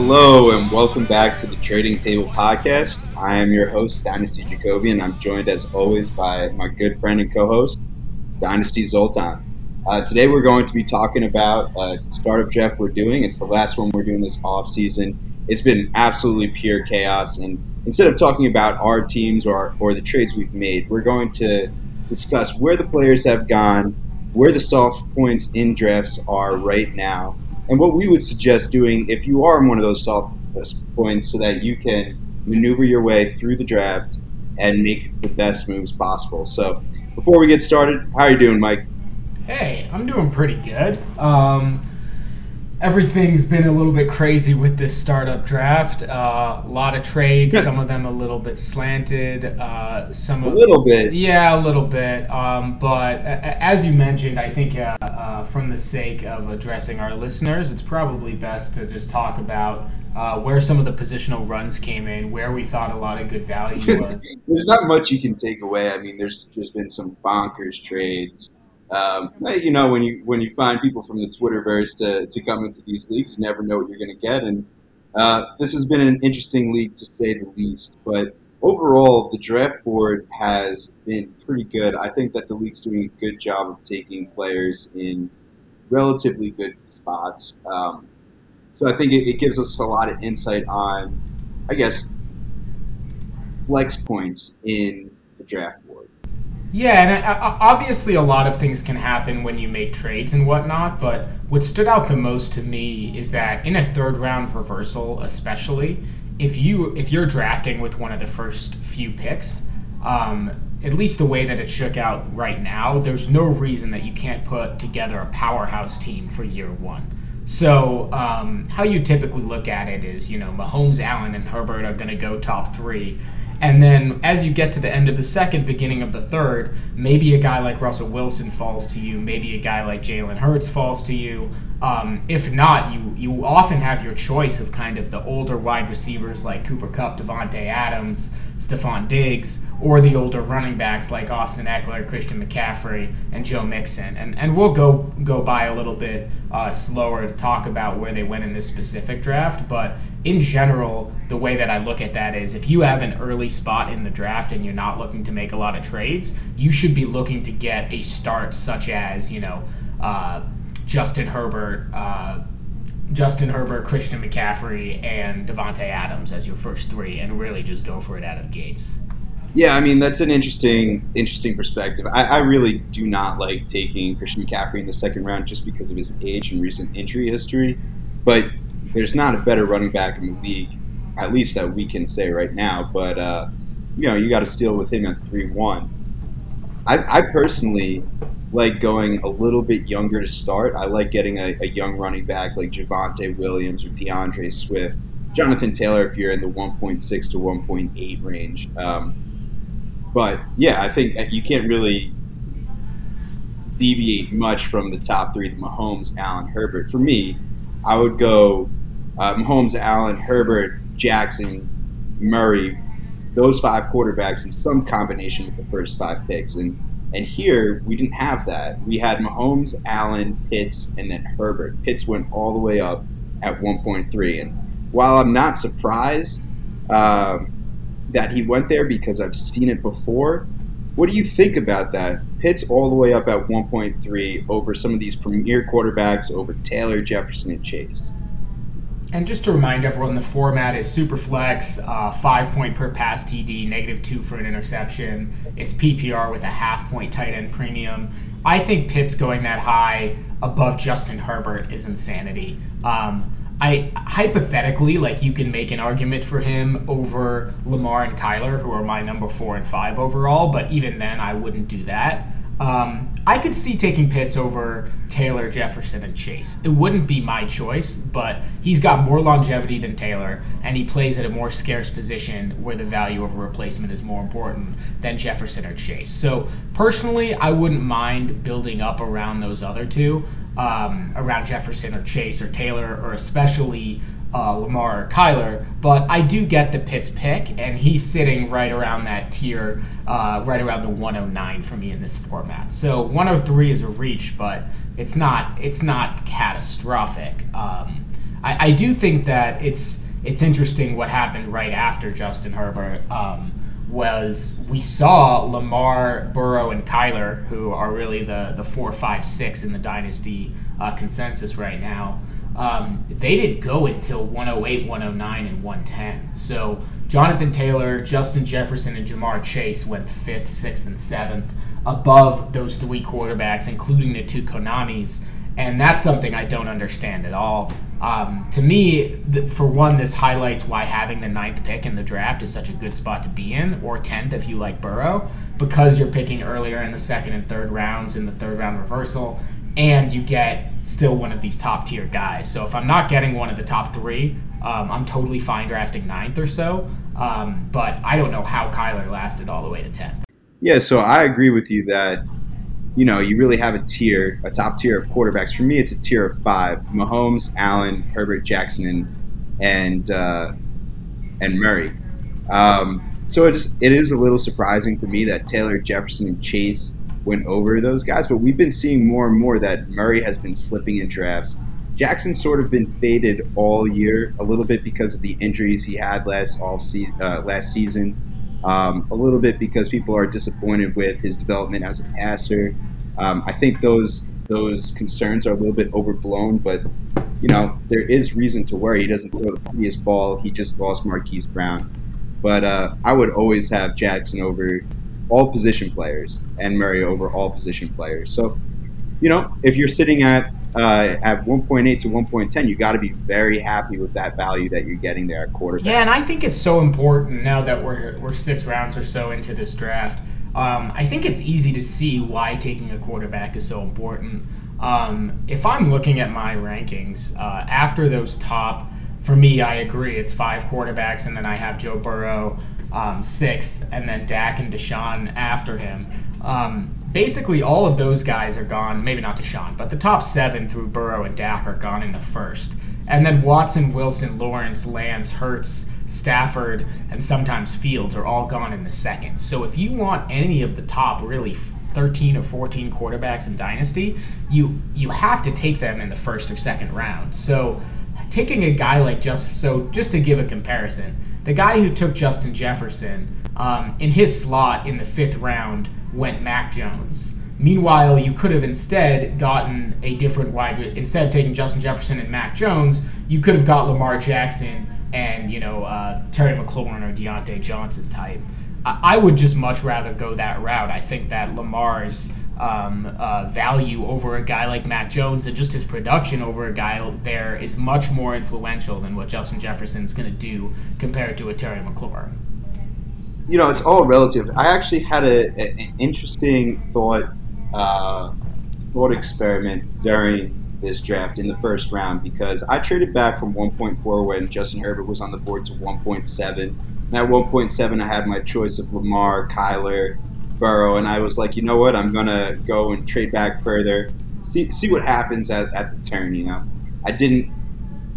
Hello and welcome back to the Trading Table Podcast. I am your host, Dynasty Jacobian, and I'm joined as always by my good friend and co-host, Dynasty Zoltan. Uh, today we're going to be talking about a startup draft we're doing. It's the last one we're doing this off season. It's been absolutely pure chaos, and instead of talking about our teams or or the trades we've made, we're going to discuss where the players have gone, where the soft points in drafts are right now, and what we would suggest doing if you are in one of those soft points so that you can maneuver your way through the draft and make the best moves possible. So, before we get started, how are you doing, Mike? Hey, I'm doing pretty good. Um, everything's been a little bit crazy with this startup draft. Uh, a lot of trades, some of them a little bit slanted. Uh, some a little bit, yeah, a little bit. Um, but as you mentioned, I think uh, uh, from the sake of addressing our listeners, it's probably best to just talk about. Uh, where some of the positional runs came in, where we thought a lot of good value was. there's not much you can take away. I mean, there's just been some bonkers trades um, you know, when you when you find people from the Twitterverse to, to come into these leagues, you never know what you're going to get. And uh, this has been an interesting league to say the least. But overall, the draft board has been pretty good. I think that the league's doing a good job of taking players in relatively good spots. Um, so I think it, it gives us a lot of insight on, I guess, flex points in the draft yeah, and uh, obviously a lot of things can happen when you make trades and whatnot, but what stood out the most to me is that in a third round reversal, especially if you if you're drafting with one of the first few picks, um, at least the way that it shook out right now, there's no reason that you can't put together a powerhouse team for year one. So um, how you typically look at it is, you know, Mahomes, Allen, and Herbert are going to go top three and then as you get to the end of the second, beginning of the third, maybe a guy like Russell Wilson falls to you, maybe a guy like Jalen Hurts falls to you. Um, if not, you you often have your choice of kind of the older wide receivers like Cooper Kupp, Davante Adams, Stefon Diggs, or the older running backs like Austin Ekeler, Christian McCaffrey, and Joe Mixon. And and we'll go go by a little bit uh, slower to talk about where they went in this specific draft. But in general, the way that I look at that is if you have an early spot in the draft and you're not looking to make a lot of trades, you should be looking to get a start such as you know. Uh, Justin Herbert, uh, Justin Herbert, Christian McCaffrey, and Davante Adams as your first three, and really just go for it out of the gates. Yeah, I mean that's an interesting, interesting perspective. I, I, really do not like taking Christian McCaffrey in the second round just because of his age and recent injury history. But there's not a better running back in the league, at least that we can say right now. But uh, you know, you got to steal with him at three one. I, I personally like going a little bit younger to start. I like getting a, a young running back like Javonte Williams or DeAndre Swift, Jonathan Taylor if you're in the 1.6 to 1.8 range. Um, but yeah, I think you can't really deviate much from the top three: the Mahomes, Allen, Herbert. For me, I would go uh, Mahomes, Allen, Herbert, Jackson, Murray, those five quarterbacks in some combination with the first five picks. And and here we didn't have that. We had Mahomes, Allen, Pitts, and then Herbert. Pitts went all the way up at 1.3. And while I'm not surprised um, that he went there because I've seen it before, what do you think about that? Pitts all the way up at 1.3 over some of these premier quarterbacks, over Taylor, Jefferson, and Chase. And just to remind everyone, the format is super flex, uh, five point per pass TD, negative two for an interception. It's PPR with a half point tight end premium. I think Pitts going that high above Justin Herbert is insanity. Um, I hypothetically, like you can make an argument for him over Lamar and Kyler, who are my number four and five overall, but even then, I wouldn't do that. Um, I could see taking Pitts over Taylor, Jefferson, and Chase. It wouldn't be my choice, but he's got more longevity than Taylor, and he plays at a more scarce position where the value of a replacement is more important than Jefferson or Chase. So, personally, I wouldn't mind building up around those other two, um, around Jefferson or Chase or Taylor, or especially uh, Lamar or Kyler, but I do get the Pitts pick, and he's sitting right around that tier, uh, right around the 109 for me in this format. So 103 is a reach, but it's not it's not catastrophic. Um, I, I do think that it's it's interesting what happened right after Justin Herbert. Um, was we saw Lamar, Burrow, and Kyler, who are really the the four, five, six in the dynasty uh, consensus right now. Um, they didn't go until 108, 109, and 110. So Jonathan Taylor, Justin Jefferson, and Ja'Marr Chase went fifth, sixth, and seventh above those three quarterbacks, including the two Konamis. And that's something I don't understand at all. Um, to me, the, for one, this highlights why having the ninth pick in the draft is such a good spot to be in, or 10th if you like Burrow, because you're picking earlier in the second and third rounds in the third round reversal, and you get still one of these top tier guys. So if I'm not getting one of the top three, um, I'm totally fine drafting ninth or so. Um, but I don't know how Kyler lasted all the way to 10th. Yeah, so I agree with you that you know, you really have a tier, a top tier of quarterbacks. For me, it's a tier of five: Mahomes, Allen, Herbert, Jackson, and uh, and Murray. Um, so it just it is a little surprising for me that Taylor, Jefferson, and Chase went over those guys. But we've been seeing more and more that Murray has been slipping in drafts. Jackson's sort of been faded all year, a little bit because of the injuries he had last se- uh, last season. Um, a little bit because people are disappointed with his development as a passer. Um, I think those those concerns are a little bit overblown, but you know there is reason to worry. He doesn't throw the prettiest ball. He just lost Marquise Brown, but uh, I would always have Jackson over all position players and Murray over all position players. So, you know, if you're sitting at uh, at 1.8 to 1.10, you got to be very happy with that value that you're getting there at quarterback. Yeah, and I think it's so important now that we're we're six rounds or so into this draft. Um, I think it's easy to see why taking a quarterback is so important. Um, if I'm looking at my rankings uh, after those top, for me, I agree. It's five quarterbacks, and then I have Joe Burrow um, sixth, and then Dak and Deshaun after him. Um, basically all of those guys are gone. Maybe not Deshaun, but the top seven through Burrow and Dak are gone in the first. And then Watson, Wilson, Lawrence, Lance, Hurts, Stafford, and sometimes Fields are all gone in the second. So if you want any of the top really 13 or 14 quarterbacks in Dynasty, you you have to take them in the first or second round. So taking a guy like just so just to give a comparison, the guy who took Justin Jefferson um, in his slot in the fifth round went Mac Jones. Meanwhile, you could have instead gotten a different wide. Instead of taking Justin Jefferson and Mac Jones, you could have got Lamar Jackson and you know uh, Terry McLaurin or Diontae Johnson type. I, I would just much rather go that route. I think that Lamar's um, uh, value over a guy like Mac Jones and just his production over a guy there is much more influential than what Justin Jefferson's going to do compared to a Terry McLaurin you know, it's all relative. I actually had a, a an interesting thought uh, thought experiment during this draft in the first round because I traded back from 1.4 when Justin Herbert was on the board to 1.7. And at 1.7, I had my choice of Lamar, Kyler, Burrow, and I was like, you know what? I'm gonna go and trade back further, see see what happens at, at the turn. You know, I didn't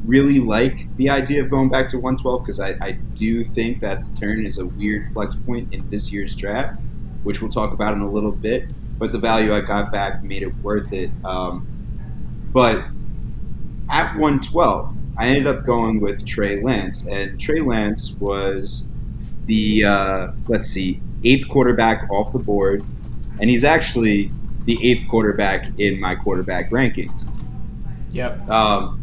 really like the idea of going back to 112 because I, I do think that the turn is a weird flex point in this year's draft, which we'll talk about in a little bit. But the value I got back made it worth it. Um, but at 112, I ended up going with Trey Lance, and Trey Lance was the uh, let's see eighth quarterback off the board, and he's actually the eighth quarterback in my quarterback rankings. Yep. Um,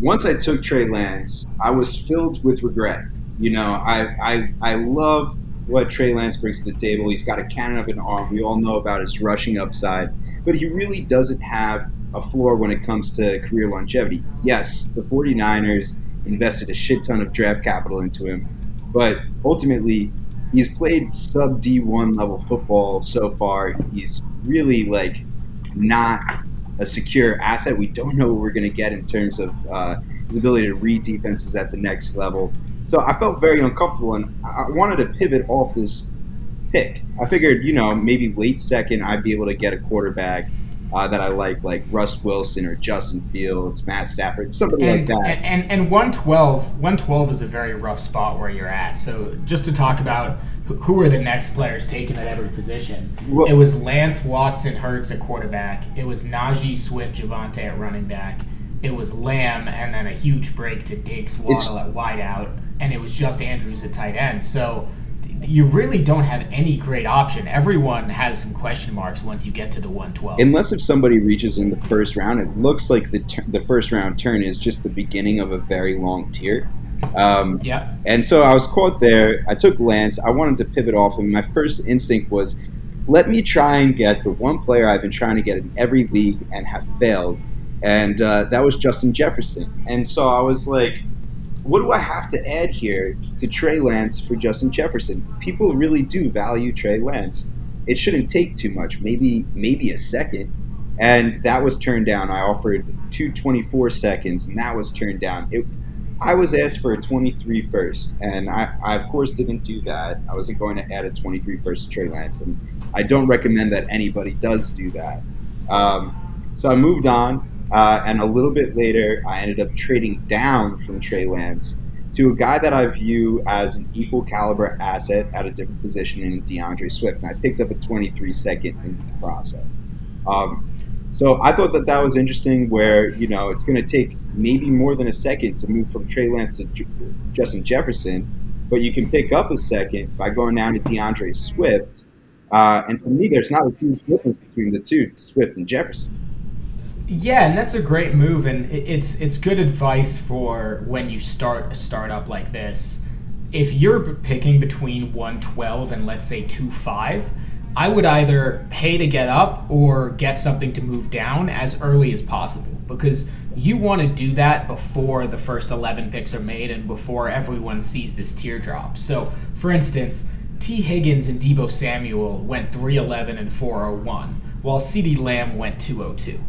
once I took Trey Lance, I was filled with regret. You know, I, I, I love what Trey Lance brings to the table. He's got a cannon of an arm. We all know about his rushing upside, but he really doesn't have a floor when it comes to career longevity. Yes, the 49ers invested a shit ton of draft capital into him, but ultimately, he's played sub D1 level football so far. He's really like not a secure asset. We don't know what we're going to get in terms of uh, his ability to read defenses at the next level. So I felt very uncomfortable, and I wanted to pivot off this pick. I figured, you know, maybe late second, I'd be able to get a quarterback uh, that I like, like Russ Wilson or Justin Fields, Matt Stafford, something and, like that. And, and, and 112, 112 is a very rough spot where you're at. So just to talk about who were the next players taken at every position, well, it was Lance Watson Hurts at quarterback. It was Najee Swift Javonte at running back. it was Lamb and then a huge break to Diggs Waddle at wideout, and it was just Andrews at tight end. So you really don't have any great option. Everyone has some question marks once you get to the 112. Unless if somebody reaches in the first round, it looks like the ter- the first round turn is just the beginning of a very long tier. Um, yeah. And so I was caught there. I took Lance. I wanted to pivot off him. My first instinct was, let me try and get the one player I've been trying to get in every league and have failed, and uh, that was Justin Jefferson. And so I was like what do I have to add here to Trey Lance for Justin Jefferson? People really do value Trey Lance. It shouldn't take too much, maybe maybe a second. And that was turned down. I offered 224 seconds, and that was turned down. It, I was asked for a 23 first, and I, I, of course didn't do that. I wasn't going to add a 23 first to Trey Lance, and I don't recommend that anybody does do that. Um, so I moved on. Uh, and a little bit later, I ended up trading down from Trey Lance to a guy that I view as an equal caliber asset at a different position in D'Andre Swift. And I picked up a 23 second in the process. Um, so I thought that that was interesting where, you know, it's going to take maybe more than a second to move from Trey Lance to J- Justin Jefferson, but you can pick up a second by going down to D'Andre Swift. Uh, and to me, there's not a huge difference between the two, Swift and Jefferson. Yeah, and that's a great move, and it's it's good advice for when you start a startup like this. If you're picking between 112 and let's say 25, I would either pay to get up or get something to move down as early as possible because you want to do that before the first 11 picks are made and before everyone sees this teardrop. So, for instance, Tee Higgins and Deebo Samuel went 311 and 401, while CeeDee Lamb went 202.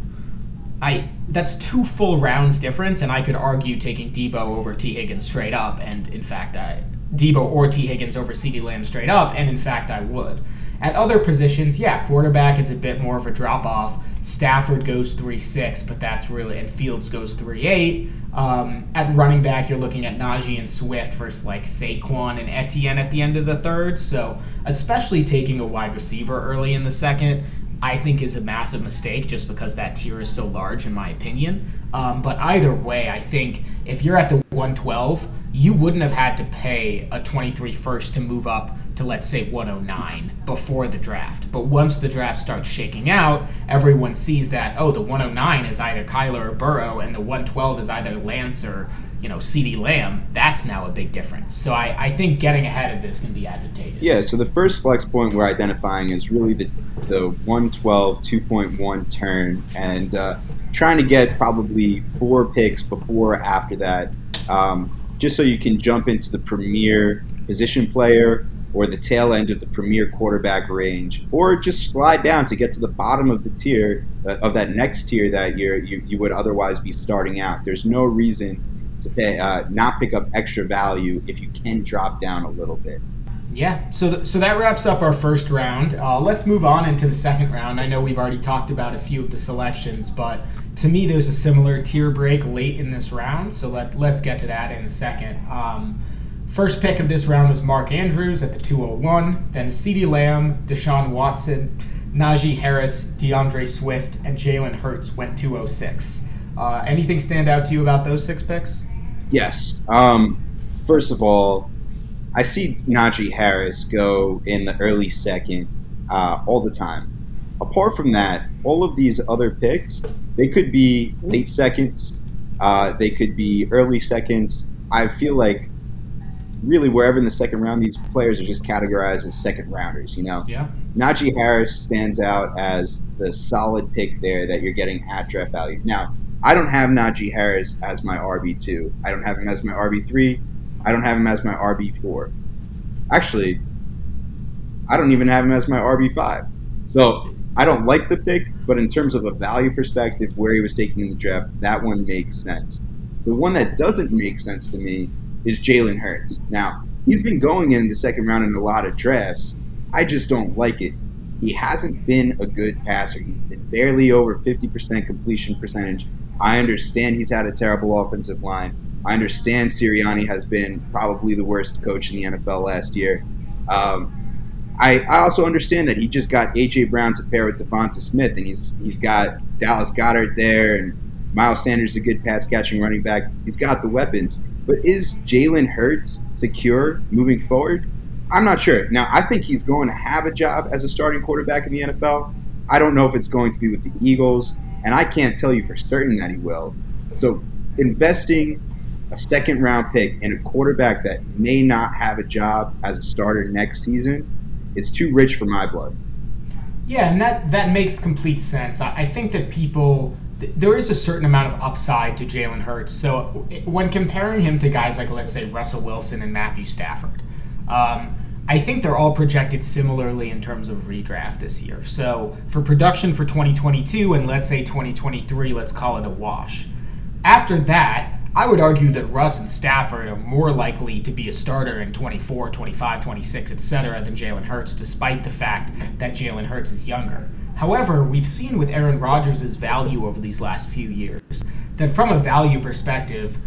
I that's two full rounds difference, and I could argue taking Deebo over Tee Higgins straight up, and in fact, I Deebo or Tee Higgins over CeeDee Lamb straight up, and in fact, I would. At other positions, yeah, quarterback it's a bit more of a drop off. Stafford goes three six, but that's really and Fields goes three eight. Um, at running back, you're looking at Najee and Swift versus like Saquon and Etienne at the end of the third. So, especially taking a wide receiver early in the second, I think is a massive mistake just because that tier is so large, in my opinion. Um, but either way, I think if you're at the 112, you wouldn't have had to pay a 23 first to move up to, let's say, 109 before the draft. But once the draft starts shaking out, everyone sees that, oh, the 109 is either Kyler or Burrow, and the 112 is either Lance or you know, CeeDee Lamb, that's now a big difference. So I, I think getting ahead of this can be advantageous. Yeah, so the first flex point we're identifying is really the, the 112 2.1 turn and uh, trying to get probably four picks before or after that, um, just so you can jump into the premier position player or the tail end of the premier quarterback range, or just slide down to get to the bottom of the tier uh, of that next tier that you you would otherwise be starting out. There's no reason to pay, uh, not pick up extra value if you can drop down a little bit. Yeah, so th- so that wraps up our first round. Uh, let's move on into the second round. I know we've already talked about a few of the selections, but to me, there's a similar tier break late in this round. So let let's get to that in a second. Um, first pick of this round was Mark Andrews at the 201. Then CeeDee Lamb, Deshaun Watson, Najee Harris, DeAndre Swift, and Jalen Hurts went 206. Uh, anything stand out to you about those six picks? Yes. Um, first of all, I see Najee Harris go in the early second uh, all the time. Apart from that, all of these other picks, they could be late seconds, uh, they could be early seconds. I feel like really wherever in the second round, these players are just categorized as second rounders. You know, yeah. Najee Harris stands out as the solid pick there that you're getting at draft value. Now, I don't have Najee Harris as my RB2. I don't have him as my RB3. I don't have him as my RB4. Actually, I don't even have him as my RB5. So I don't like the pick, but in terms of a value perspective, where he was taken in the draft, that one makes sense. The one that doesn't make sense to me is Jalen Hurts. Now, he's been going in the second round in a lot of drafts. I just don't like it. He hasn't been a good passer. He's been barely over 50% completion percentage I understand he's had a terrible offensive line. I understand Sirianni has been probably the worst coach in the NFL last year. Um, I, I also understand that he just got AJ Brown to pair with Devonta Smith, and he's he's got Dallas Goedert there, and Miles Sanders is a good pass catching running back. He's got the weapons. But is Jalen Hurts secure moving forward? I'm not sure. Now, I think he's going to have a job as a starting quarterback in the NFL. I don't know if it's going to be with the Eagles, and I can't tell you for certain that he will. So, investing a second round pick and a quarterback that may not have a job as a starter next season is too rich for my blood. Yeah, and that, that makes complete sense. I, I think that people there is a certain amount of upside to Jalen Hurts. So when comparing him to guys like, let's say, Russell Wilson and Matthew Stafford, um, I think they're all projected similarly in terms of redraft this year. So for production for 2022 and let's say 2023, let's call it a wash. After that, I would argue that Russ and Stafford are more likely to be a starter in 24, 25, 26, etc. than Jalen Hurts, despite the fact that Jalen Hurts is younger. However, we've seen with Aaron Rodgers' value over these last few years that from a value perspective,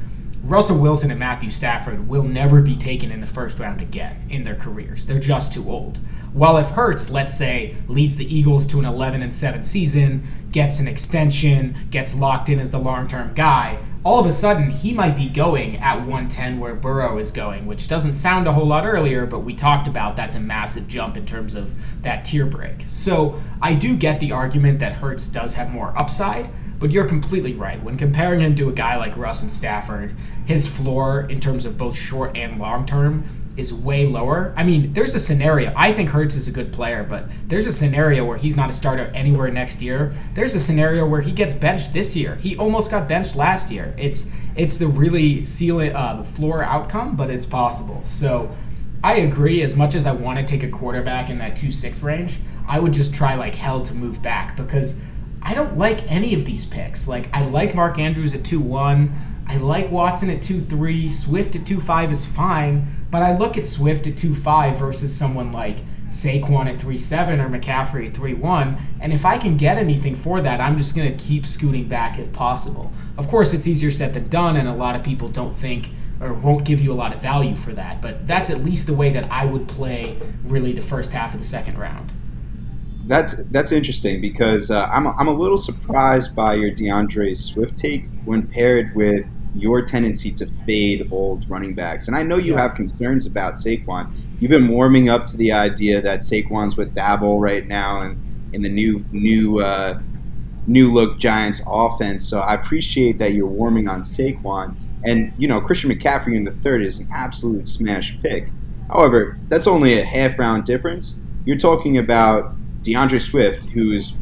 Russell Wilson and Matthew Stafford will never be taken in the first round again in their careers. They're just too old. While if Hurts, let's say, leads the Eagles to an 11 and 7 season, gets an extension, gets locked in as the long-term guy, all of a sudden he might be going at 110 where Burrow is going, which doesn't sound a whole lot earlier, but we talked about that's a massive jump in terms of that tier break. So I do get the argument that Hurts does have more upside, but you're completely right. When comparing him to a guy like Russ and Stafford, his floor in terms of both short and long term is way lower. I mean, there's a scenario. I think Hurts is a good player, but there's a scenario where he's not a starter anywhere next year. There's a scenario where he gets benched this year. He almost got benched last year. It's it's the really ceiling uh, floor outcome, but it's possible. So I agree. As much as I want to take a quarterback in that two six range, I would just try like hell to move back because I don't like any of these picks. Like I like Mark Andrews at two one. I like Watson at 2 3. Swift at 2 5 is fine, but I look at Swift at 2 5 versus someone like Saquon at 3 7 or McCaffrey at 3 1. And if I can get anything for that, I'm just going to keep scooting back if possible. Of course, it's easier said than done, and a lot of people don't think or won't give you a lot of value for that. But that's at least the way that I would play really the first half of the second round. That's that's interesting because uh, I'm, I'm a little surprised by your DeAndre Swift take when paired with your tendency to fade old running backs. And I know you have concerns about Saquon. You've been warming up to the idea that Saquon's with Daboll right now and in the new new uh, new look Giants offense. So I appreciate that you're warming on Saquon. And you know Christian McCaffrey in the third is an absolute smash pick. However, that's only a half round difference. You're talking about DeAndre Swift, who is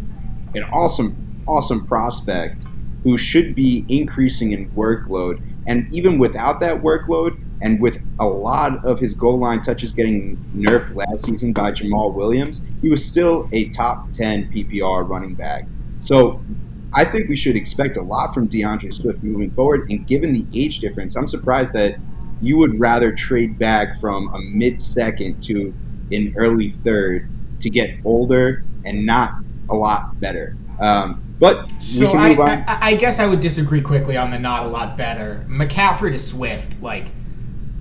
an awesome, awesome prospect who should be increasing in workload. And even without that workload, and with a lot of his goal line touches getting nerfed last season by Jamaal Williams, he was still a top 10 PPR running back. So I think we should expect a lot from D'Andre Swift moving forward. And given the age difference, I'm surprised that you would rather trade back from a mid second to an early third to get older and not a lot better. Um, but so I, I, I, guess I would disagree quickly on the not a lot better. McCaffrey to Swift, like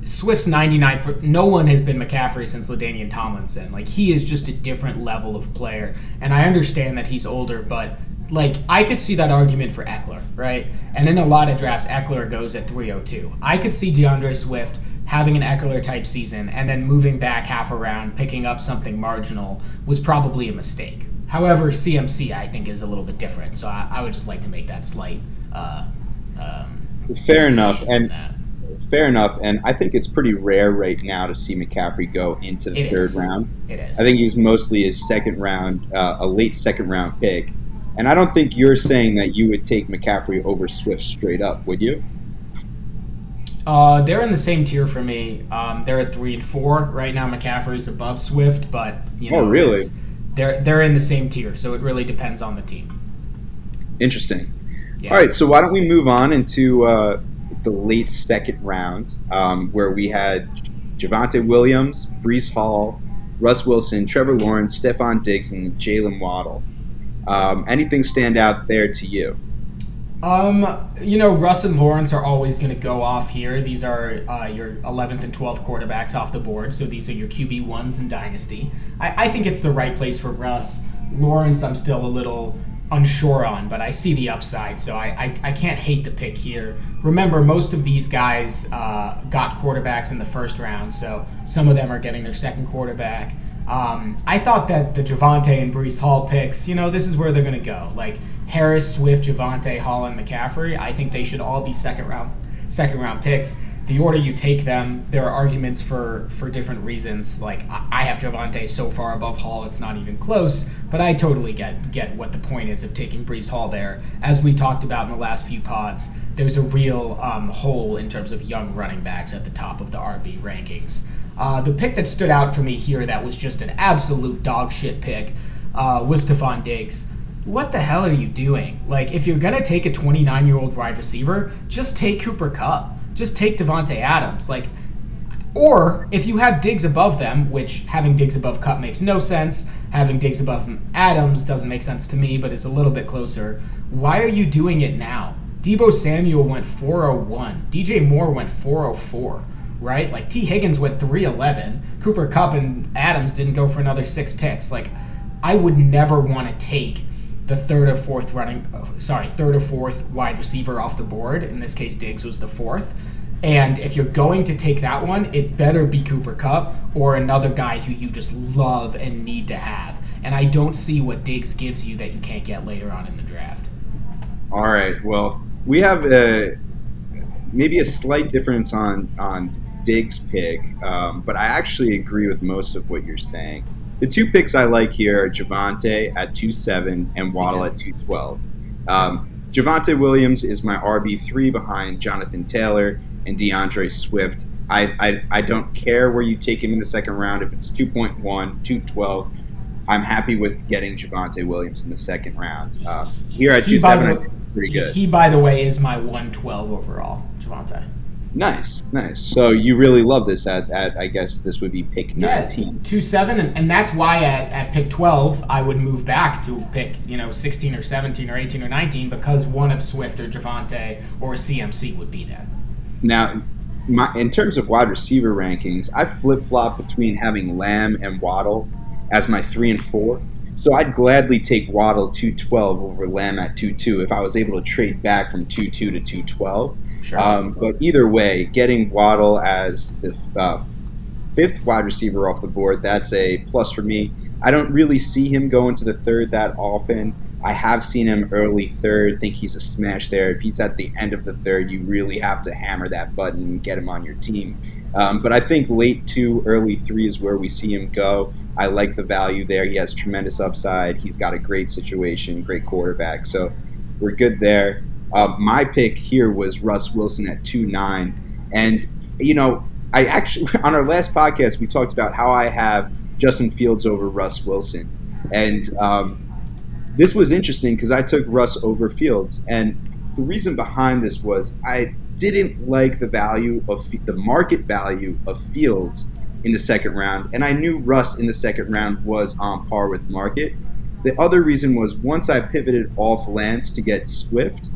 Swift's 99. No one has been McCaffrey since LaDainian Tomlinson. Like he is just a different level of player, and I understand that he's older, but like I could see that argument for Ekeler, right? And in a lot of drafts, Ekeler goes at 302. I could see DeAndre Swift having an Ekeler type season and then moving back half around, picking up something marginal was probably a mistake. However, CMC I think is a little bit different, so I, I would just like to make that slight. Uh, um, fair enough, and fair enough, and I think it's pretty rare right now to see McCaffrey go into the it third is. round. It is. I think he's mostly a second round, uh, a late second round pick, and I don't think you're saying that you would take McCaffrey over Swift straight up, would you? Uh, they're in the same tier for me. Um, they're at three and four right now. McCaffrey's above Swift, but you oh, know, oh really? They're they're in the same tier, so it really depends on the team. Interesting. Yeah. All right, so why don't we move on into uh, the late second round, um, where we had Javonte Williams, Breece Hall, Russ Wilson, Trevor Lawrence, Stefon Diggs, and Jalen Waddle. Um, anything stand out there to you? Um, you know, Russ and Lawrence are always going to go off here. These are uh, your 11th and 12th quarterbacks off the board, so these are your QB ones in Dynasty. I, I think it's the right place for Russ. Lawrence, I'm still a little unsure on, but I see the upside, so I, I, I can't hate the pick here. Remember, most of these guys uh, got quarterbacks in the first round, so some of them are getting their second quarterback. Um, I thought that the Javonte and Breece Hall picks, you know, this is where they're going to go. Like Harris, Swift, Javonte, Hall, and McCaffrey, I think they should all be second round second round picks the order you take them, there are arguments for for different reasons. Like I have Javonte so far above Hall, it's not even close. But I totally get get what the point is of taking Breece Hall there. As we talked about in the last few pods, there's a real um, hole in terms of young running backs at the top of the RB rankings. Uh, the pick that stood out for me here that was just an absolute dog shit pick uh, was Stefon Diggs what the hell are you doing? Like, if you're gonna take a 29 year old wide receiver, just take Cooper Kupp. just take Davante Adams. Like, or if you have Diggs above them, which having Diggs above Kupp makes no sense, having Diggs above Adams doesn't make sense to me, but it's a little bit closer. Why are you doing it now? Deebo Samuel went 401. DJ Moore went 404, right? Like Tee Higgins went 311. Cooper Kupp and Adams didn't go for another six picks. Like, I would never want to take the third or fourth running, sorry, third or fourth wide receiver off the board. In this case, Diggs was the fourth. And if you're going to take that one, it better be Cooper Kupp or another guy who you just love and need to have. And I don't see what Diggs gives you that you can't get later on in the draft. All right. Well, we have a, maybe a slight difference on on Diggs' pick, um, but I actually agree with most of what you're saying. The two picks I like here are Javonte at two seven and Waddle at two twelve. Um, Javonte Williams is my RB three behind Jonathan Taylor and DeAndre Swift. I, I, I don't care where you take him in the second round. If it's 2.1, 212, I'm happy with getting Javonte Williams in the second round. Uh, here at 2 7, pretty good. He, by the way, is my 112 overall, Javonte. Nice, nice. So you really love this at, at I guess this would be pick yeah, 19. 2 7, and, and that's why at, at pick 12, I would move back to pick, you know, 16 or 17 or 18 or 19 because one of Swift or Javonte or CMC would be there. Now, my, in terms of wide receiver rankings, I flip flop between having Lamb and Waddle as my three and four. So I'd gladly take Waddle 212 over Lamb at 2-2 if I was able to trade back from 2-2 to 212. Sure. Um, but either way, getting Waddle as the uh, fifth wide receiver off the board, that's a plus for me. I don't really see him going to the third that often. I have seen him early third, think he's a smash there. If he's at the end of the third, you really have to hammer that button and get him on your team. Um, but I think late two, early three is where we see him go. I like the value there. He has tremendous upside. He's got a great situation, great quarterback. So we're good there. Uh, my pick here was Russ Wilson at 2 9. And, you know, I actually, on our last podcast, we talked about how I have Justin Fields over Russ Wilson. And um, this was interesting because I took Russ over Fields. And the reason behind this was I didn't like the value of the market value of Fields in the second round, and I knew Russ in the second round was on par with market. The other reason was once I pivoted off Lance to get Swift,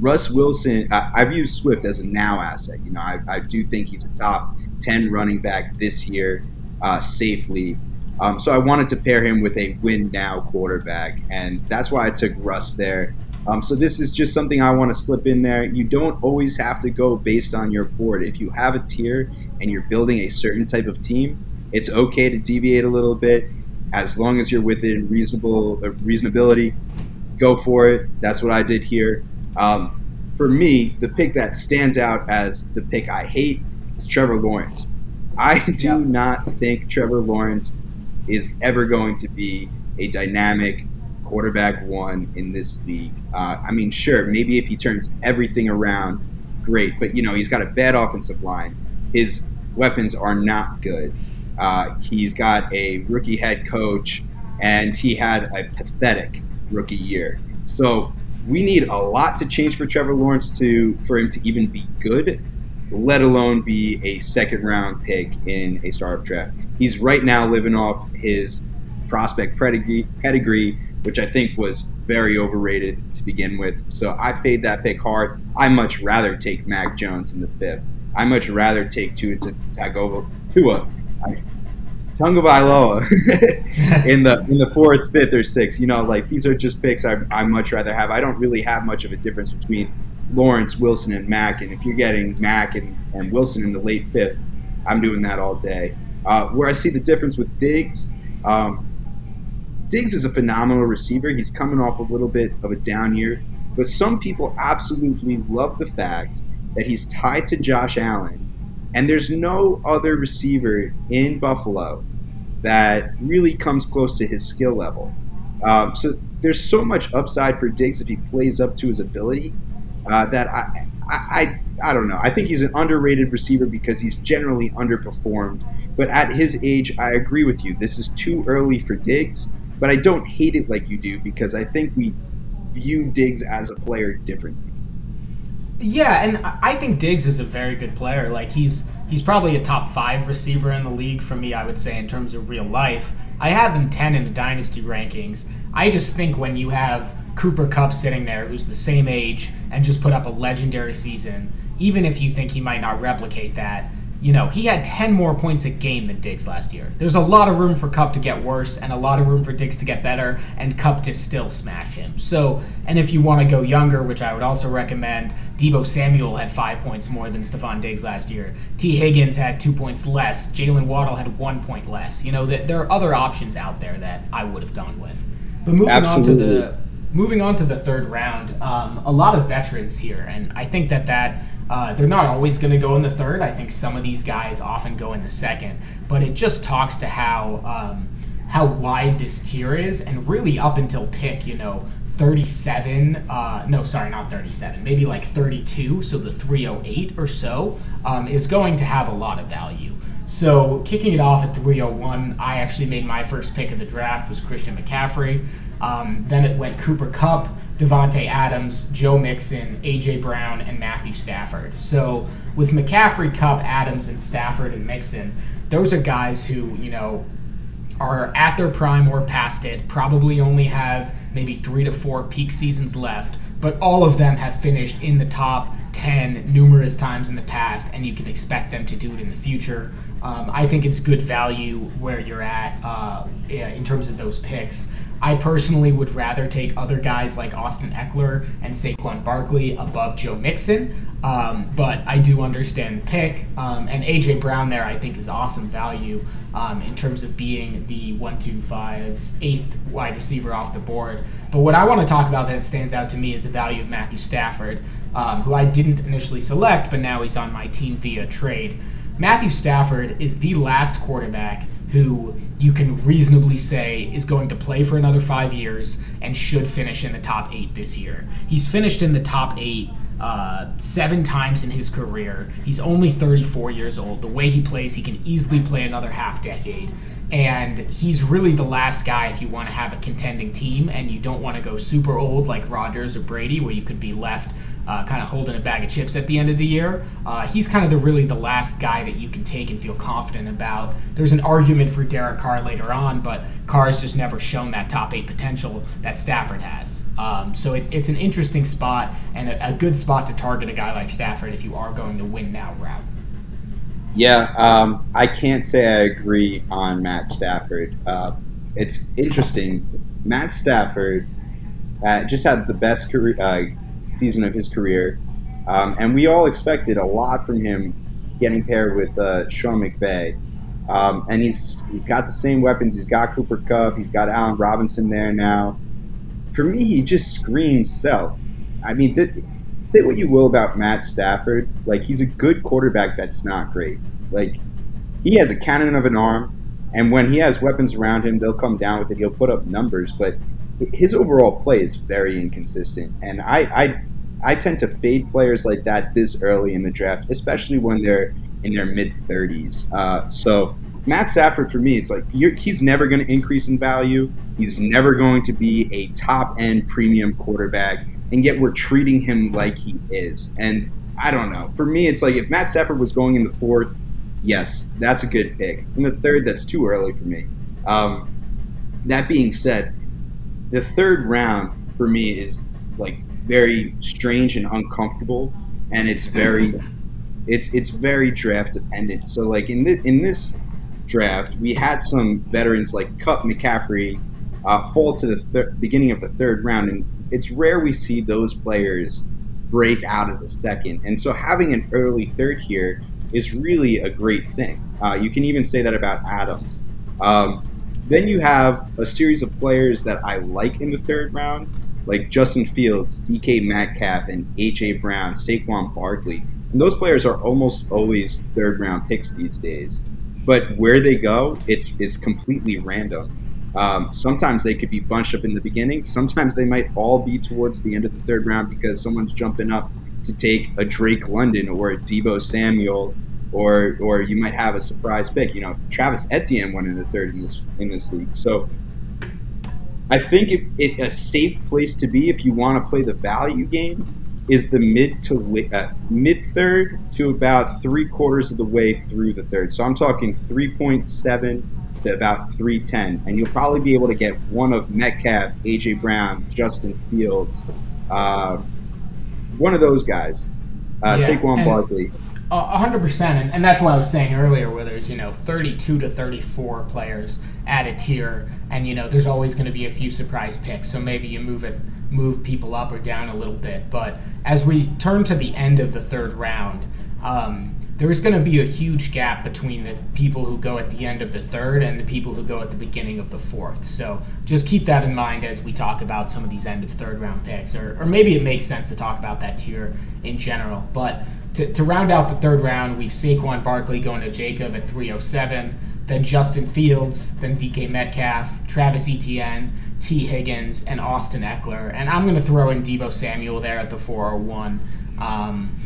Russ Wilson. I, have used Swift as a now asset. You know, I, I, do think he's a top ten running back this year uh, safely. Um, so I wanted to pair him with a win now quarterback, and that's why I took Russ there. Um, so this is just something I want to slip in there. You don't always have to go based on your board. If you have a tier and you're building a certain type of team, it's okay to deviate a little bit as long as you're within reasonable uh, reasonability. Go for it. That's what I did here. Um, for me, the pick that stands out as the pick I hate is Trevor Lawrence. I do yeah. not think Trevor Lawrence is ever going to be a dynamic quarterback one in this league. Uh, I mean, sure, maybe if he turns everything around, great. But you know, he's got a bad offensive line. His weapons are not good. Uh, he's got a rookie head coach, and he had a pathetic rookie year. So we need a lot to change for Trevor Lawrence to for him to even be good, let alone be a second round pick in a startup draft. He's right now living off his prospect pedigree, pedigree which I think was very overrated to begin with. So I fade that pick hard. I much rather take Mac Jones in the fifth. I much rather take Tua Tagovailoa. Tagovailoa in the in the fourth, fifth, or sixth. You know, like these are just picks I I much rather have. I don't really have much of a difference between Lawrence, Wilson, and Mac. And if you're getting Mac and, and Wilson in the late fifth, I'm doing that all day. Uh, where I see the difference with Diggs, um, Diggs is a phenomenal receiver. He's coming off a little bit of a down year, but some people absolutely love the fact that he's tied to Josh Allen and there's no other receiver in Buffalo that really comes close to his skill level. Um, so there's so much upside for Diggs if he plays up to his ability uh, that I, I, I, I don't know. I think he's an underrated receiver because he's generally underperformed. But at his age, I agree with you. This is too early for Diggs, but I don't hate it like you do because I think we view Diggs as a player differently. Yeah, and I think Diggs is a very good player. Like he's he's probably a top five receiver in the league for me. I would say in terms of real life. I have him ten in the dynasty rankings. I just think when you have Cooper Kupp sitting there, who's the same age and just put up a legendary season, even if you think he might not replicate that, you know, he had 10 more points a game than Diggs last year. There's a lot of room for Kupp to get worse and a lot of room for Diggs to get better and Kupp to still smash him. So, and if you want to go younger, which I would also recommend, Deebo Samuel had five points more than Stefon Diggs last year. Tee Higgins had two points less. Jalen Waddle had one point less. You know, there are other options out there that I would have gone with. But moving Absolutely. on to the moving on to the third round, um, a lot of veterans here, and I think that that uh, they're not always going to go in the third. I think some of these guys often go in the second, but it just talks to how um, how wide this tier is, and really up until pick, you know, 37. Uh, no, sorry, not 37. Maybe like 32. So the 308 or so um, is going to have a lot of value. So kicking it off at 301, I actually made my first pick of the draft was Christian McCaffrey. Um, then it went Cooper Kupp. Davante Adams, Joe Mixon, AJ Brown, and Matthew Stafford. So with McCaffrey, Kupp, Adams, and Stafford and Mixon, those are guys who you know are at their prime or past it. Probably only have maybe three to four peak seasons left, but all of them have finished in the top 10 numerous times in the past, and you can expect them to do it in the future. Um, I think it's good value where you're at uh, in terms of those picks. I personally would rather take other guys like Austin Ekeler and Saquon Barkley above Joe Mixon. Um, but I do understand the pick. Um, and AJ Brown there, I think, is awesome value um, in terms of being the 1 2 5's eighth wide receiver off the board. But what I want to talk about that stands out to me is the value of Matthew Stafford, um, who I didn't initially select, but now he's on my team via trade. Matthew Stafford is the last quarterback who you can reasonably say is going to play for another five years and should finish in the top eight this year. He's finished in the top eight uh, seven times in his career. He's only 34 years old. The way he plays, he can easily play another half decade and he's really the last guy if you want to have a contending team and you don't want to go super old like Rodgers or Brady, where you could be left uh, kind of holding a bag of chips at the end of the year. Uh, he's kind of the really the last guy that you can take and feel confident about. There's an argument for Derek Carr later on, but Carr's just never shown that top eight potential that Stafford has. Um, so it, it's an interesting spot and a, a good spot to target a guy like Stafford if you are going to win now route. Yeah, um, I can't say I agree on Matt Stafford. Uh, it's interesting. Matt Stafford uh, just had the best career, uh, season of his career, um, and we all expected a lot from him getting paired with uh, Sean McVay. Um, and he's he's got the same weapons. He's got Cooper Kupp. He's got Allen Robinson there now. For me, he just screams sell. I mean, th- say what you will about Matt Stafford, like he's a good quarterback that's not great. Like he has a cannon of an arm, and when he has weapons around him, they'll come down with it. He'll put up numbers, but his overall play is very inconsistent. And I, I, I tend to fade players like that this early in the draft, especially when they're in their mid 30s. Uh, so Matt Stafford, for me, it's like he's never going to increase in value. He's never going to be a top end premium quarterback and yet we're treating him like he is. And I don't know. For me, it's like if Matt Stafford was going in the fourth, yes, that's a good pick. In the third, that's too early for me. Um, that being said, the third round for me is like very strange and uncomfortable, and it's very, it's it's very draft dependent. So like in this in this draft, we had some veterans like Kupp McCaffrey uh, fall to the thir- beginning of the third round, and it's rare we see those players break out of the second. And so having an early third here is really a great thing. Uh, you can even say that about Adams. Um, then you have a series of players that I like in the third round, like Justin Fields, DK Metcalf, and AJ Brown, Saquon Barkley. And those players are almost always third round picks these days. But where they go, it's it's completely random. Um, sometimes they could be bunched up in the beginning. Sometimes they might all be towards the end of the third round because someone's jumping up to take a Drake London or a Deebo Samuel, or or you might have a surprise pick. You know, Travis Etienne went in the third in this in this league. So I think it, it a safe place to be if you want to play the value game is the mid to uh, mid third to about three quarters of the way through the third. So I'm talking 3.7 to about 310, and you'll probably be able to get one of Metcalf, AJ Brown, Justin Fields, uh, one of those guys, uh, yeah, Saquon Barkley. hundred percent, and, and that's what I was saying earlier, where there's you know 32 to 34 players at a tier, and you know there's always going to be a few surprise picks. So maybe you move it, move people up or down a little bit. But as we turn to the end of the third round, um, there is going to be a huge gap between the people who go at the end of the third and the people who go at the beginning of the fourth. So just keep that in mind as we talk about some of these end of third round picks, or, or maybe it makes sense to talk about that tier in general. But to, to round out the third round, we've Saquon Barkley going to Jacob at 307, then Justin Fields, then DK Metcalf, Travis Etienne, Tee Higgins, and Austin Ekeler. And I'm going to throw in Deebo Samuel there at the 401. Um,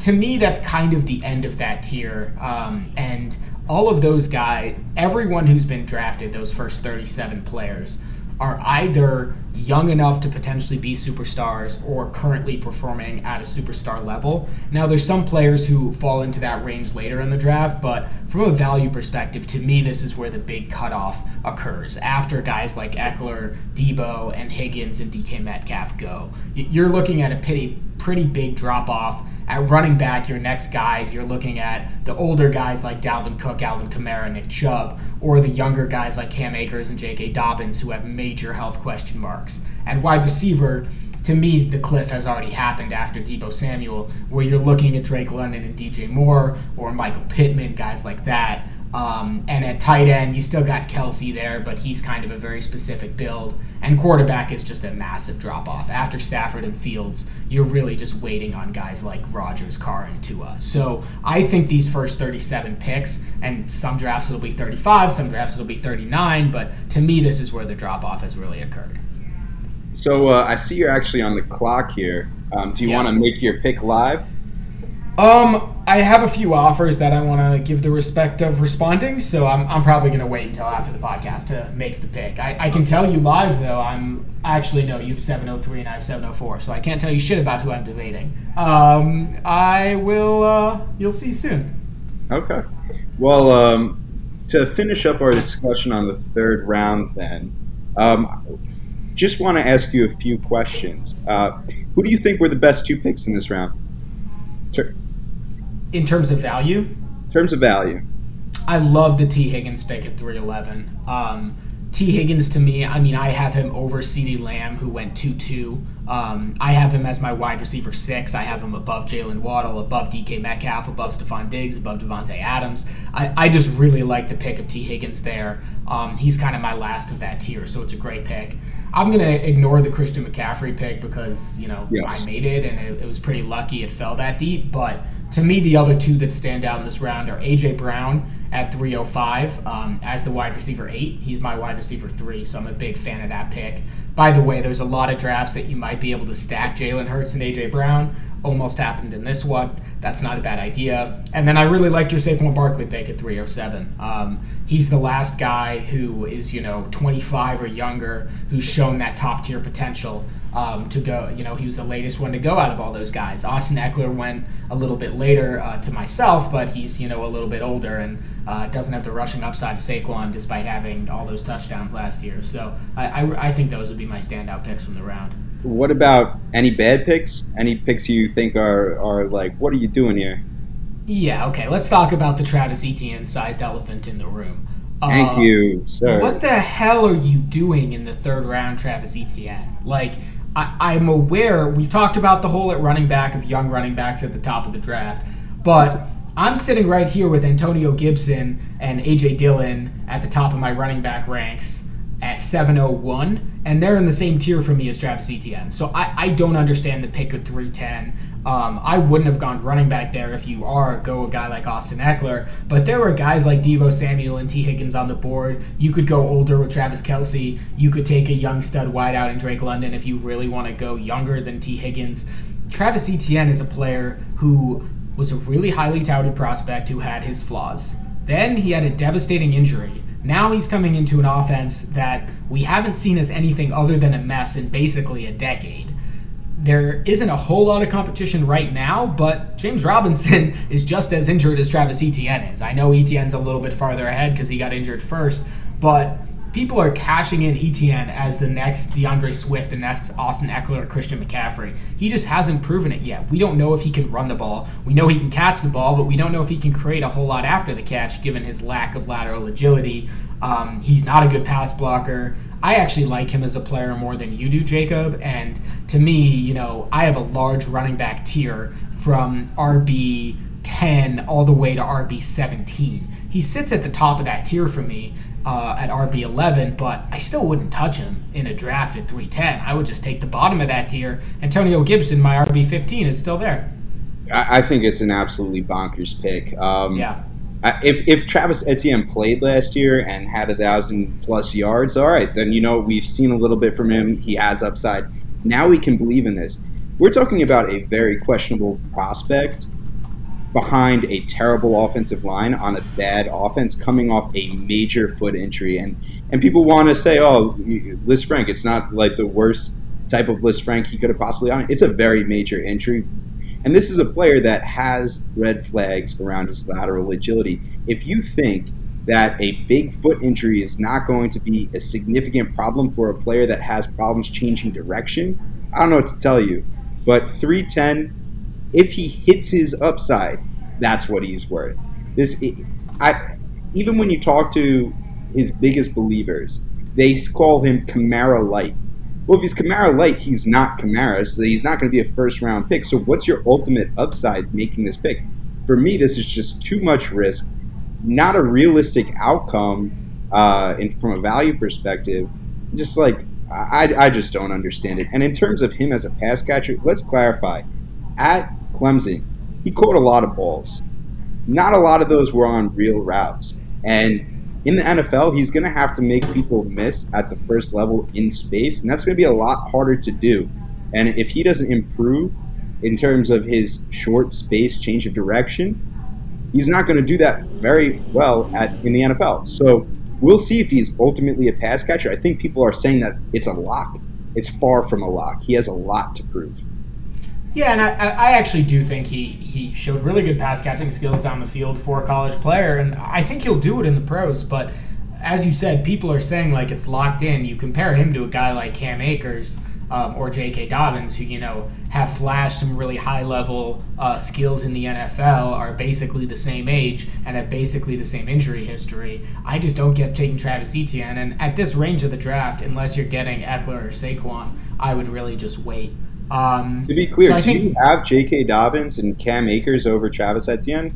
to me, that's kind of the end of that tier. Um, and all of those guys, everyone who's been drafted, those first 37 players, are either young enough to potentially be superstars or currently performing at a superstar level. Now, there's some players who fall into that range later in the draft, but from a value perspective, to me, this is where the big cutoff occurs after guys like Ekeler, Deebo, and Higgins and DK Metcalf go. You're looking at a pretty, pretty big drop off at running back, your next guys, you're looking at the older guys like Dalvin Cook, Alvin Kamara, Nick Chubb, or the younger guys like Cam Akers and J.K. Dobbins who have major health question marks. At wide receiver, to me, the cliff has already happened after Deebo Samuel, where you're looking at Drake London and DJ Moore or Michael Pittman, guys like that. Um, and at tight end, you still got Kelce there, but he's kind of a very specific build. And quarterback is just a massive drop off. After Stafford and Fields, you're really just waiting on guys like Rodgers, Carr, and Tua. So I think these first 37 picks, and some drafts it'll be 35, some drafts it'll be 39, but to me, this is where the drop off has really occurred. So uh, I see you're actually on the clock here. Um, do you yeah. want to make your pick live? Um, I have a few offers that I want to give the respect of responding, so I'm, I'm probably going to wait until after the podcast to make the pick. I, I can tell you live, though, I'm actually, no, you have 703 and I have 704, so I can't tell you shit about who I'm debating. Um, I will, uh, you'll see soon. Okay. Well, um, to finish up our discussion on the third round, then, um, just want to ask you a few questions. Uh, who do you think were the best two picks in this round? Sure in terms of value. In terms of value. I love the Tee Higgins pick at 311. Um, Tee Higgins to me, I mean, I have him over CeeDee Lamb, who went 2 2. Um, I have him as my wide receiver six. I have him above Jalen Waddle, above DK Metcalf, above Stefon Diggs, above Davante Adams. I, I just really like the pick of Tee Higgins there. Um, he's kind of my last of that tier, so it's a great pick. I'm going to ignore the Christian McCaffrey pick because, you know, yes. I made it and it, it was pretty lucky it fell that deep, but to me, the other two that stand out in this round are AJ Brown at 305 um, as the wide receiver eight. He's my wide receiver three, so I'm a big fan of that pick. By the way, there's a lot of drafts that you might be able to stack Jalen Hurts and AJ Brown. Almost happened in this one. That's not a bad idea. And then I really liked your Saquon Barkley pick at 307. Um, he's the last guy who is, you know, 25 or younger who's shown that top tier potential um, to go. You know, he was the latest one to go out of all those guys. Austin Ekeler went a little bit later uh, to myself, but he's you know a little bit older and uh, doesn't have the rushing upside of Saquon, despite having all those touchdowns last year. So I, I, I think those would be my standout picks from the round. What about any bad picks? Any picks you think are are like, what are you doing here? Yeah, okay. Let's talk about the Travis Etienne sized elephant in the room. Thank uh, you, sir. What the hell are you doing in the third round, Travis Etienne? Like, I, am aware we've talked about the whole at running back of young running backs at the top of the draft, but I'm sitting right here with Antonio Gibson and AJ Dillon at the top of my running back ranks at 701, and they're in the same tier for me as Travis Etienne. So I, I don't understand the pick of 310. Um, I wouldn't have gone running back there if you are go a guy like Austin Ekeler, but there were guys like Deebo Samuel and Tee Higgins on the board. You could go older with Travis Kelce. You could take a young stud wideout in Drake London if you really want to go younger than Tee Higgins. Travis Etienne is a player who was a really highly touted prospect who had his flaws. Then he had a devastating injury now he's coming into an offense that we haven't seen as anything other than a mess in basically a decade. There isn't a whole lot of competition right now, but James Robinson is just as injured as Travis Etienne is. I know Etienne's a little bit farther ahead because he got injured first, but people are cashing in Etienne as the next D'Andre Swift, the next Austin Ekeler, Christian McCaffrey. He just hasn't proven it yet. We don't know if he can run the ball. We know he can catch the ball, but we don't know if he can create a whole lot after the catch, given his lack of lateral agility. Um, he's not a good pass blocker. I actually like him as a player more than you do, Jacob. And to me, you know, I have a large running back tier from RB 10 all the way to RB 17. He sits at the top of that tier for me uh, at RB 11, but I still wouldn't touch him in a draft at 310. I would just take the bottom of that tier. Antonio Gibson, my RB 15, is still there. I, think it's an absolutely bonkers pick. Um, yeah. If, if Travis Etienne played last year and had a thousand plus yards, all right, then you know we've seen a little bit from him. He has upside. Now we can believe in this. We're talking about a very questionable prospect behind a terrible offensive line on a bad offense coming off a major foot injury. And, and people want to say, oh, Lisfranc, it's not like the worst type of Lisfranc he could have possibly on. It's a very major injury. And this is a player that has red flags around his lateral agility. If you think that a big foot injury is not going to be a significant problem for a player that has problems changing direction, I don't know what to tell you. But 310 if he hits his upside, that's what he's worth. This, I, even when you talk to his biggest believers, they call him Kamara light. Well, if he's Kamara light, he's not Kamara, so he's not going to be a first round pick. So, what's your ultimate upside making this pick? For me, this is just too much risk, not a realistic outcome uh, in, from a value perspective. Just like I, I just don't understand it. And in terms of him as a pass catcher, let's clarify. At Clemson, he caught a lot of balls. Not a lot of those were on real routes. And in the NFL, he's going to have to make people miss at the first level in space, and that's going to be a lot harder to do. And if he doesn't improve in terms of his short space change of direction, he's not going to do that very well at in the NFL. So we'll see if he's ultimately a pass catcher. I think people are saying that it's a lock. It's far from a lock. He has a lot to prove. Yeah, and I, I actually do think he, he showed really good pass catching skills down the field for a college player, and I think he'll do it in the pros. But as you said, people are saying like it's locked in. You compare him to a guy like Cam Akers um, or J.K. Dobbins, who you know have flashed some really high level uh, skills in the NFL, are basically the same age and have basically the same injury history. I just don't get taking Travis Etienne, and at this range of the draft, unless you're getting Ekeler or Saquon, I would really just wait. Um, to be clear, so do think, you have J.K. Dobbins and Cam Akers over Travis Etienne?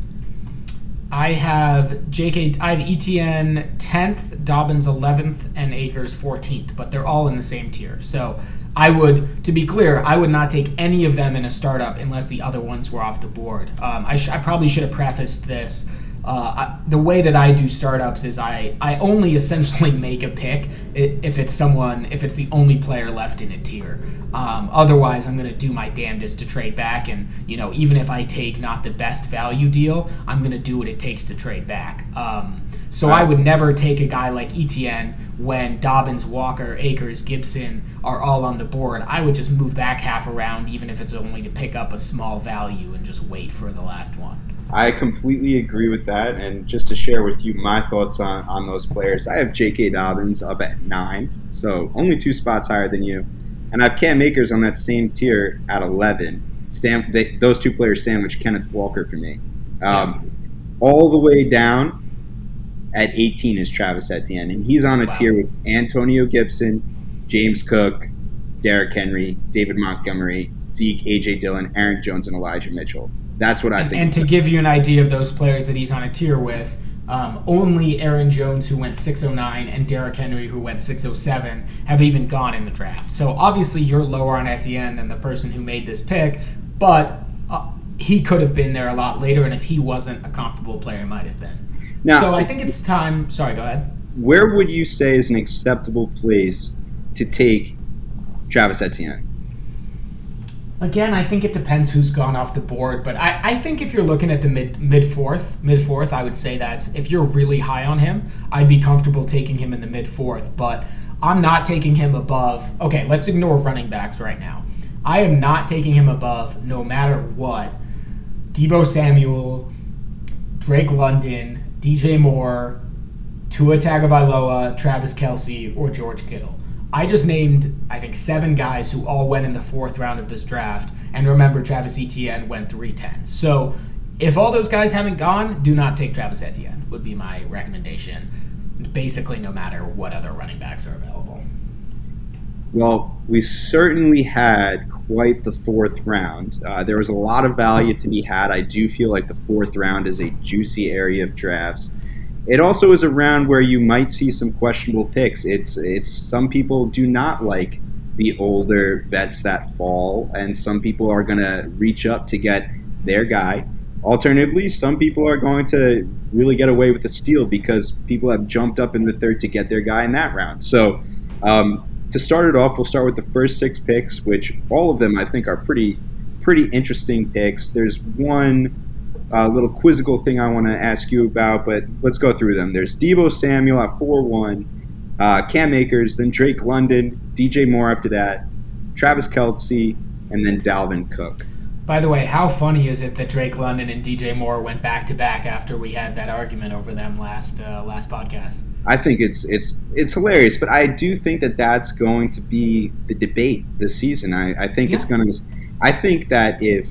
I have J.K. I have Etienne tenth, Dobbins eleventh, and Akers fourteenth, but they're all in the same tier. So I would, to be clear, I would not take any of them in a startup unless the other ones were off the board. Um, I, sh- I probably should have prefaced this uh, I, the way that I do startups is I, I only essentially make a pick if it's someone if it's the only player left in a tier. Um, otherwise, I'm going to do my damnedest to trade back, and you know even if I take not the best value deal, I'm going to do what it takes to trade back. Um, so right. I would never take a guy like Etienne when Dobbins, Walker, Akers, Gibson are all on the board. I would just move back half around, even if it's only to pick up a small value and just wait for the last one. I completely agree with that. And just to share with you my thoughts on, on those players, I have J.K. Dobbins up at nine, so only two spots higher than you. And I have Cam Akers on that same tier at 11. Stam- they, those two players sandwich Kenneth Walker for me. Um, all the way down at 18 is Travis Etienne, and he's on a Wow. tier with Antonio Gibson, James Cook, Derrick Henry, David Montgomery, Zeke, AJ Dillon, Aaron Jones, and Elijah Mitchell. That's what I And, think. and to give you an idea of those players that he's on a tier with, um, only Aaron Jones, who went 609, and Derrick Henry, who went 607, have even gone in the draft. So obviously, you're lower on Etienne than the person who made this pick, but uh, he could have been there a lot later, and if he wasn't a comfortable player, he might have been. Now- so I think it's time. Sorry, go ahead. Where would you say is an acceptable place to take Travis Etienne? Again, I think it depends who's gone off the board, but I, I think if you're looking at the mid mid fourth, mid fourth, I would say that's if you're really high on him, I'd be comfortable taking him in the mid fourth. But I'm not taking him above. Okay, let's ignore running backs right now. I am not taking him above, no matter what. Deebo Samuel, Drake London, DJ Moore, Tua Tagovailoa, Travis Kelce, or George Kittle. I just named, I think, seven guys who all went in the fourth round of this draft. And remember, Travis Etienne went 310. So if all those guys haven't gone, do not take Travis Etienne, would be my recommendation. Basically, no matter what other running backs are available. Well, we certainly had quite the fourth round. Uh, there was a lot of value to be had. I do feel like the fourth round is a juicy area of drafts. It also is a round where you might see some questionable picks. It's it's some people do not like the older vets that fall, and some people are going to reach up to get their guy. Alternatively, some people are going to really get away with the steal because people have jumped up in the third to get their guy in that round. So. Um, to start it off, we'll start with the first six picks, which all of them I think are pretty pretty interesting picks. There's one uh, little quizzical thing I want to ask you about, but let's go through them. There's Deebo Samuel at 4 1, uh, Cam Akers, then Drake London, DJ Moore after that, Travis Kelce, and then Dalvin Cook. By the way, how funny is it that Drake London and DJ Moore went back to back after we had that argument over them last uh, last podcast? I think it's it's it's hilarious, but I do think that that's going to be the debate this season. I, I think it's going to. I think that if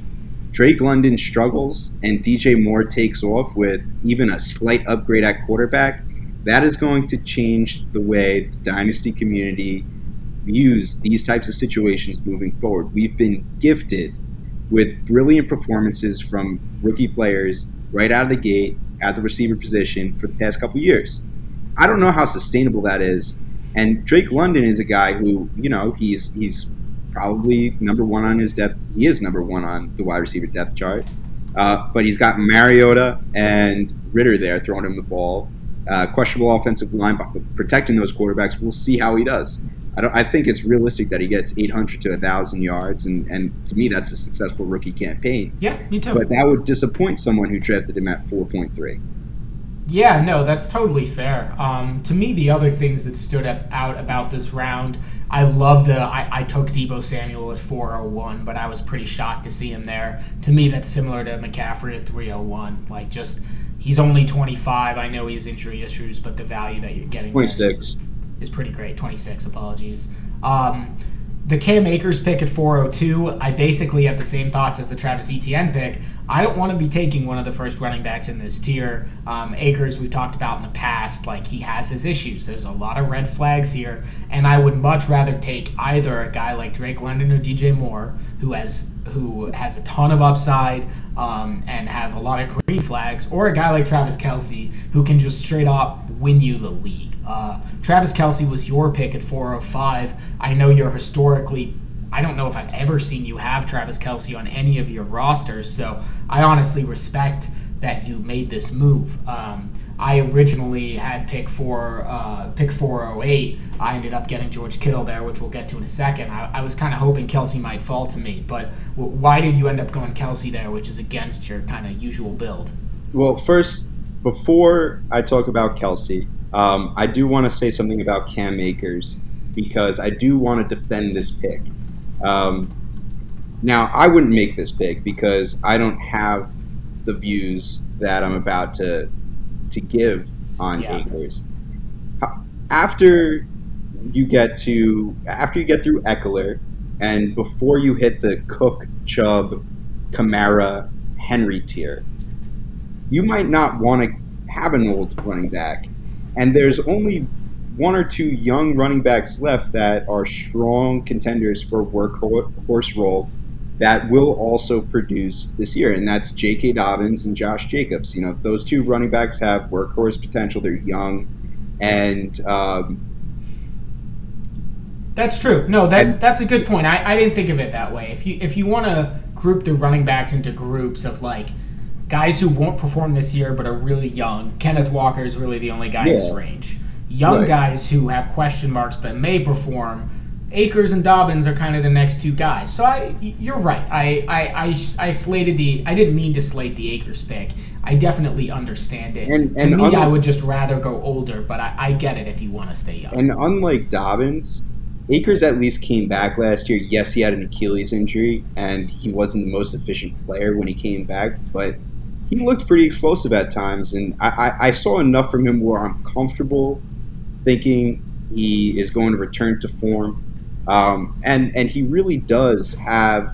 Drake London struggles and DJ Moore takes off with even a slight upgrade at quarterback, that is going to change the way the dynasty community views these types of situations moving forward. We've been gifted with brilliant performances from rookie players right out of the gate at the receiver position for the past couple years. I don't know how sustainable that is. And Drake London is a guy who, you know, he's he's probably number one on his depth. He is number one on the wide receiver depth chart. Uh, but he's got Mariota and Ridder there throwing him the ball. Uh, questionable offensive line but protecting those quarterbacks. We'll see how he does. I, don't, I think it's realistic that he gets 800 to 1,000 yards, and, and to me, that's a successful rookie campaign. Yeah, me too. But that would disappoint someone who drafted him at 4.3. Yeah, no, that's totally fair. Um, to me, the other things that stood up, out about this round, I love the. I, I took Deebo Samuel at 401, but I was pretty shocked to see him there. To me, that's similar to McCaffrey at 301. Like, just he's only 25. I know he has injury issues, but the value that you're getting there is- 26. is pretty great. 26, apologies. Um, the Cam Akers pick at 402, I basically have the same thoughts as the Travis Etienne pick. I don't want to be taking one of the first running backs in this tier. Um, Akers, we've talked about in the past, like he has his issues. There's a lot of red flags here, and I would much rather take either a guy like Drake London or DJ Moore, who has who has a ton of upside um, and have a lot of green flags, or a guy like Travis Kelce, who can just straight up win you the league. Uh, Travis Kelce was your pick at 405. I know you're historically. I don't know if I've ever seen you have Travis Kelce on any of your rosters, so I honestly respect that you made this move. Um, I originally had pick four, uh, pick 408. I ended up getting George Kittle there, which we'll get to in a second. I, I was kind of hoping Kelce might fall to me, but w- why did you end up going Kelce there, which is against your kind of usual build? Well, first, before I talk about Kelce, um, I do want to say something about Cam Akers because I do want to defend this pick. Um, now, I wouldn't make this pick because I don't have the views that I'm about to to give on Yeah. Akers. After you get to after you get through Ekeler and before you hit the Cook, Chubb, Kamara, Henry tier, you might not want to have an old running back. And there's only one or two young running backs left that are strong contenders for workhorse role that will also produce this year, and that's J.K. Dobbins and Josh Jacobs. You know, those two running backs have workhorse potential. They're young, and um, that's true. No, that and, that's a good point. I, I didn't think of it that way. If you if you want to group the running backs into groups of like guys who won't perform this year but are really young, Kenneth Walker is really the only guy yeah. in this range. Young right. guys who have question marks but may perform Akers and Dobbins are kind of the next two guys. So I, you're right. I, I, I, I slated the. I didn't mean to slate the Akers pick. I definitely understand it. And, to and me, I would just rather go older, but I, I get it if you want to stay young. And unlike Dobbins, Akers at least came back last year. Yes, he had an Achilles injury, and he wasn't the most efficient player when he came back, but he looked pretty explosive at times. And I, I, I saw enough from him where I'm comfortable thinking he is going to return to form um, and and he really does have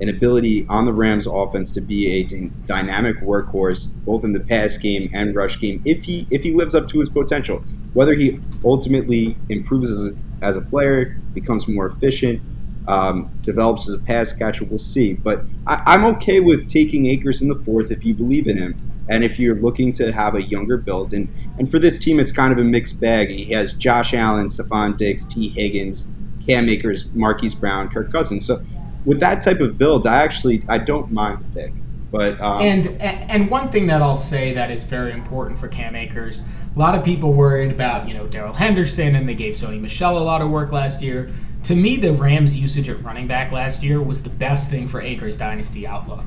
an ability on the Rams offense to be a d- dynamic workhorse both in the pass game and rush game if he if he lives up to his potential. Whether he ultimately improves as a, as a player, becomes more efficient, um, develops as a pass catcher, we'll see. But I, am okay with taking Akers in the fourth if you believe in him. And if you're looking to have a younger build, and, and for this team, it's kind of a mixed bag. He has Josh Allen, Stefon Diggs, Tee Higgins, Cam Akers, Marquise Brown, Kirk Cousins. So with that type of build, I actually I don't mind the pick. But um, and and one thing that I'll say that is very important for Cam Akers, a lot of people worried about you know Darrell Henderson and they gave Sony Michel a lot of work last year. To me, the Rams' usage at running back last year was the best thing for Akers' dynasty outlook.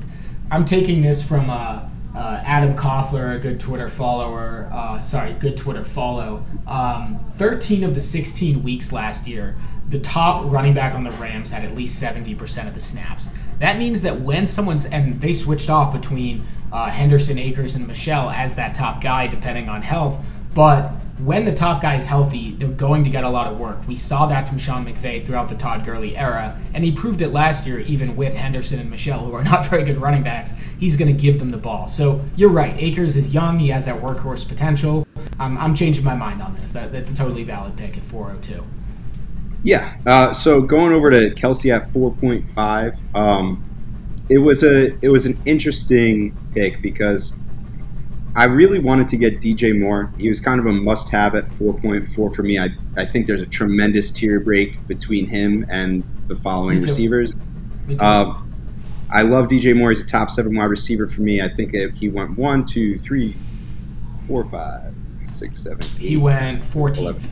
I'm taking this from uh, uh, Adam Koffler, a good Twitter follower, uh, sorry, good Twitter follow. Um, 13 of the 16 weeks last year, the top running back on the Rams had at least 70% of the snaps. That means that when someone's, and they switched off between uh, Henderson, Akers, and Michel as that top guy, depending on health, but when the top guy is healthy, they're going to get a lot of work. We saw that from Sean McVay throughout the Todd Gurley era, and he proved it last year, even with Henderson and Michel, who are not very good running backs. He's going to give them the ball. So you're right. Akers is young. He has that workhorse potential. Um, I'm changing my mind on this. That, that's a totally valid pick at 402. Yeah. Uh, so going over to Kelce at 4.5, um, it was a it was an interesting pick because I really wanted to get DJ Moore. He was kind of a must-have at 4.4 for me. I, I think there's a tremendous tier break between him and the following receivers. Uh, I love DJ Moore. He's a top seven wide receiver for me. I think if he went one, two, three, four, five, six, seven, eight, he went 14th.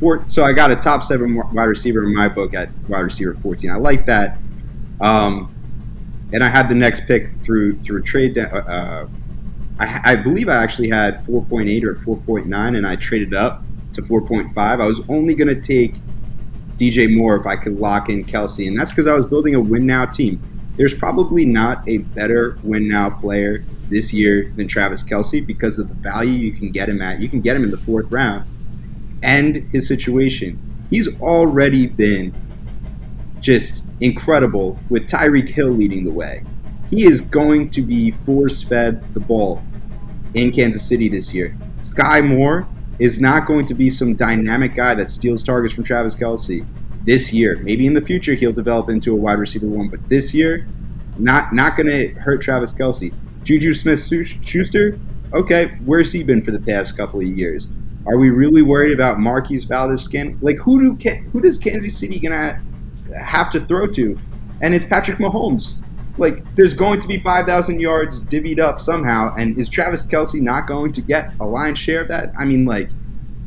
Four, so I got a top seven wide receiver in my book at wide receiver 14. I like that. Um, and I had the next pick through through trade uh, I, I believe I actually had 4.8 or 4.9, and I traded up to 4.5. I was only going to take DJ Moore if I could lock in Kelce, and that's because I was building a win now team. There's probably not a better win now player this year than Travis Kelce because of the value you can get him at. You can get him in the fourth round, and his situation. He's already been just incredible with Tyreek Hill leading the way. He is going to be force fed the ball in Kansas City this year. Skyy Moore is not going to be some dynamic guy that steals targets from Travis Kelce this year. Maybe in the future he'll develop into a wide receiver one, but this year, not not going to hurt Travis Kelce. Juju Smith Schuster, okay, where's he been for the past couple of years? Are we really worried about Marquez Valdes-Scantling? Like who do who does Kansas City gonna have to throw to? And it's Patrick Mahomes like there's going to be 5,000 yards divvied up somehow, and is Travis Kelce not going to get a lion's share of that? I mean, like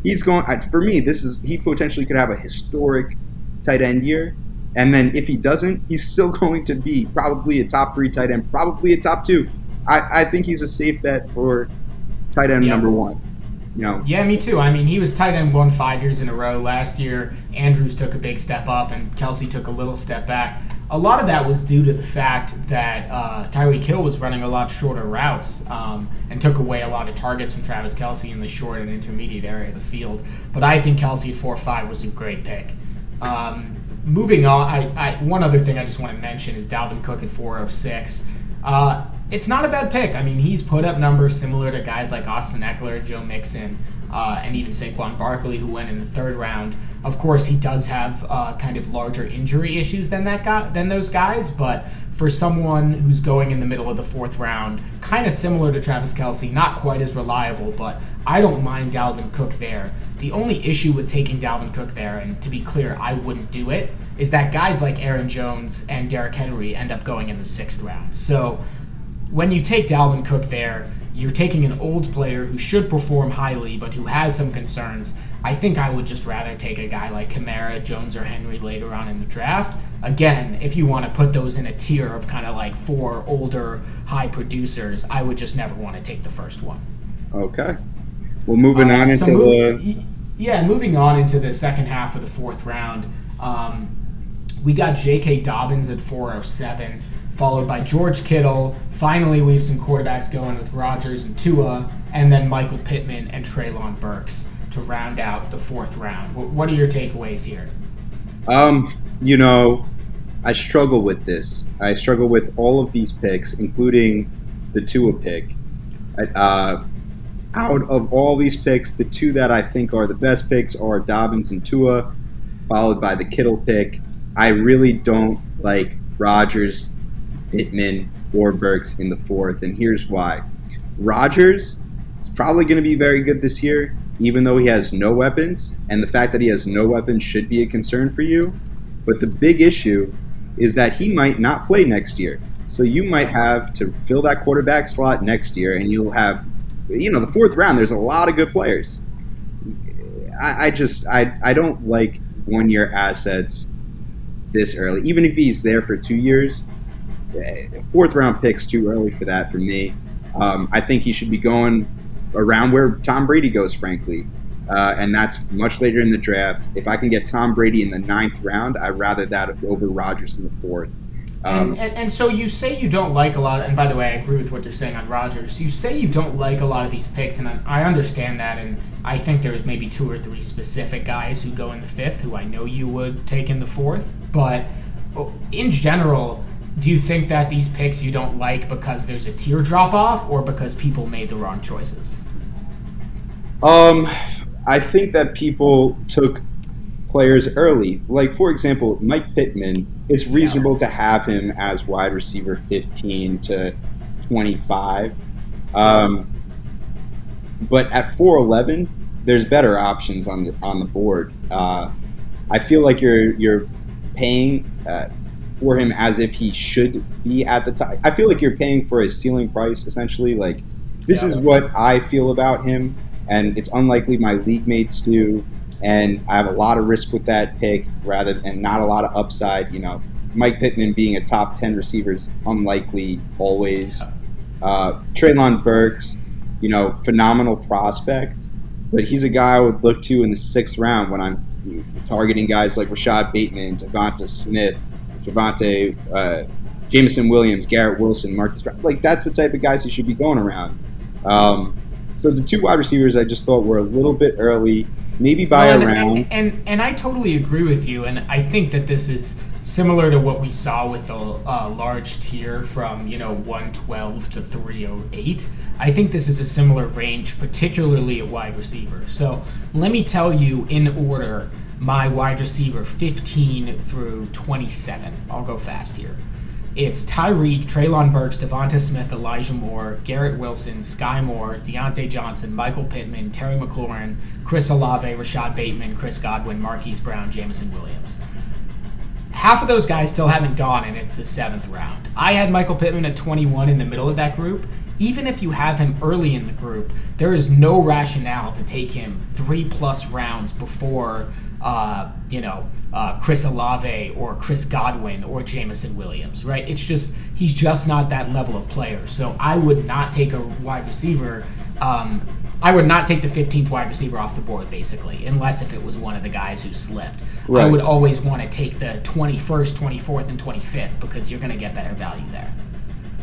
he's going. For me, this is he potentially could have a historic tight end year, and then if he doesn't, he's still going to be probably a top three tight end, probably a top two. I, I think he's a safe bet for tight end number one. You know. Yeah, me too. I mean, he was tight end one five years in a row. Last year, Andrews took a big step up, and Kelce took a little step back a lot of that was due to the fact that uh, Tyreek Hill was running a lot shorter routes um, and took away a lot of targets from Travis Kelce in the short and intermediate area of the field. But I think Kelce at 4 5 was a great pick. Um, moving on, I, I, one other thing I just want to mention is Dalvin Cook at 406. Uh, it's not a bad pick. I mean, he's put up numbers similar to guys like Austin Ekeler, Joe Mixon, uh, and even Saquon Barkley, who went in the third round. Of course, he does have uh, kind of larger injury issues than that guy, than those guys. But for someone who's going in the middle of the fourth round, kind of similar to Travis Kelce, not quite as reliable, but I don't mind Dalvin Cook there. The only issue with taking Dalvin Cook there, and to be clear, I wouldn't do it, is that guys like Aaron Jones and Derrick Henry end up going in the sixth round. So when you take Dalvin Cook there, you're taking an old player who should perform highly but who has some concerns. I think I would just rather take a guy like Kamara, Jones, or Henry later on in the draft. Again, if you want to put those in a tier of kind of like four older high producers, I would just never want to take the first one. Okay. Well, moving uh, on into move, the. Yeah, moving on into the second half of the fourth round, um, we got J.K. Dobbins at 407 followed by George Kittle. Finally, we have some quarterbacks going with Rodgers and Tua, and then Michael Pittman and Treylon Burks to round out the fourth round. What are your takeaways here? Um, you know, I struggle with this. I struggle with all of these picks, including the Tua pick. Uh, out of all these picks, the two that I think are the best picks are Dobbins and Tua, followed by the Kittle pick. I really don't like Rodgers Pittman, or Burks in the fourth, and here's why. Rodgers is probably going to be very good this year, even though he has no weapons, and the fact that he has no weapons should be a concern for you. But the big issue is that he might not play next year. So you might have to fill that quarterback slot next year, and you'll have, you know, the fourth round. There's a lot of good players. I, I just I I don't like one year assets this early. Even if he's there for two years, fourth round picks too early for that for me. Um, I think he should be going around where Tom Brady goes, frankly. Uh, and that's much later in the draft. If I can get Tom Brady in the ninth round, I'd rather that over Rodgers in the fourth. Um, and, and, and, so you say you don't like a lot, of, and by the way, I agree with what you're saying on Rodgers. You say you don't like a lot of these picks, and I understand that, and I think there's maybe two or three specific guys who go in the fifth who I know you would take in the fourth, but oh, in general, do you think that these picks you don't like because there's a tier drop off or because people made the wrong choices? Um, I think that people took players early. Like for example, Mike Pittman. It's reasonable yeah. to have him as wide receiver 15 to 25. Um, but at 411, there's better options on the on the board. Uh, I feel like you're you're paying. Uh, for him as if he should be at the top. I feel like you're paying for his ceiling price essentially. Like this yeah. is what I feel about him, and it's unlikely my league mates do. And I have a lot of risk with that pick, rather and not a lot of upside. You know, Mike Pittman being a top ten receiver is unlikely always. Uh, Treylon Burks, you know, phenomenal prospect, but he's a guy I would look to in the sixth round when I'm targeting guys like Rashod Bateman, Devonta Smith, Javonte, uh, Jameson Williams, Garrett Wilson, Marcus Brown. Like that's the type of guys he should be going around. Um, so the two wide receivers I just thought were a little bit early, maybe by well, and, a round. And, and, and I totally agree with you, and I think that this is similar to what we saw with the uh, large tier from you know 112 to 308. I think this is a similar range, particularly at wide receiver. So let me tell you in order my wide receiver 15 through 27. I'll go fast here. It's Tyreek, Treylon Burks, Devonta Smith, Elijah Moore, Garrett Wilson, Skyy Moore, Diontae Johnson, Michael Pittman, Terry McLaurin, Chris Olave, Rashod Bateman, Chris Godwin, Marquise Brown, Jameson Williams. Half of those guys still haven't gone, and it's the seventh round. I had Michael Pittman at 21 in the middle of that group. Even if you have him early in the group, there is no rationale to take him three plus rounds before uh, you know, uh, Chris Olave or Chris Godwin or Jameson Williams, right? It's just, he's just not that level of player. So I would not take a wide receiver. Um, I would not take the 15th wide receiver off the board, basically, unless if it was one of the guys who slipped. Right. I would always want to take the 21st, 24th, and 25th because you're going to get better value there.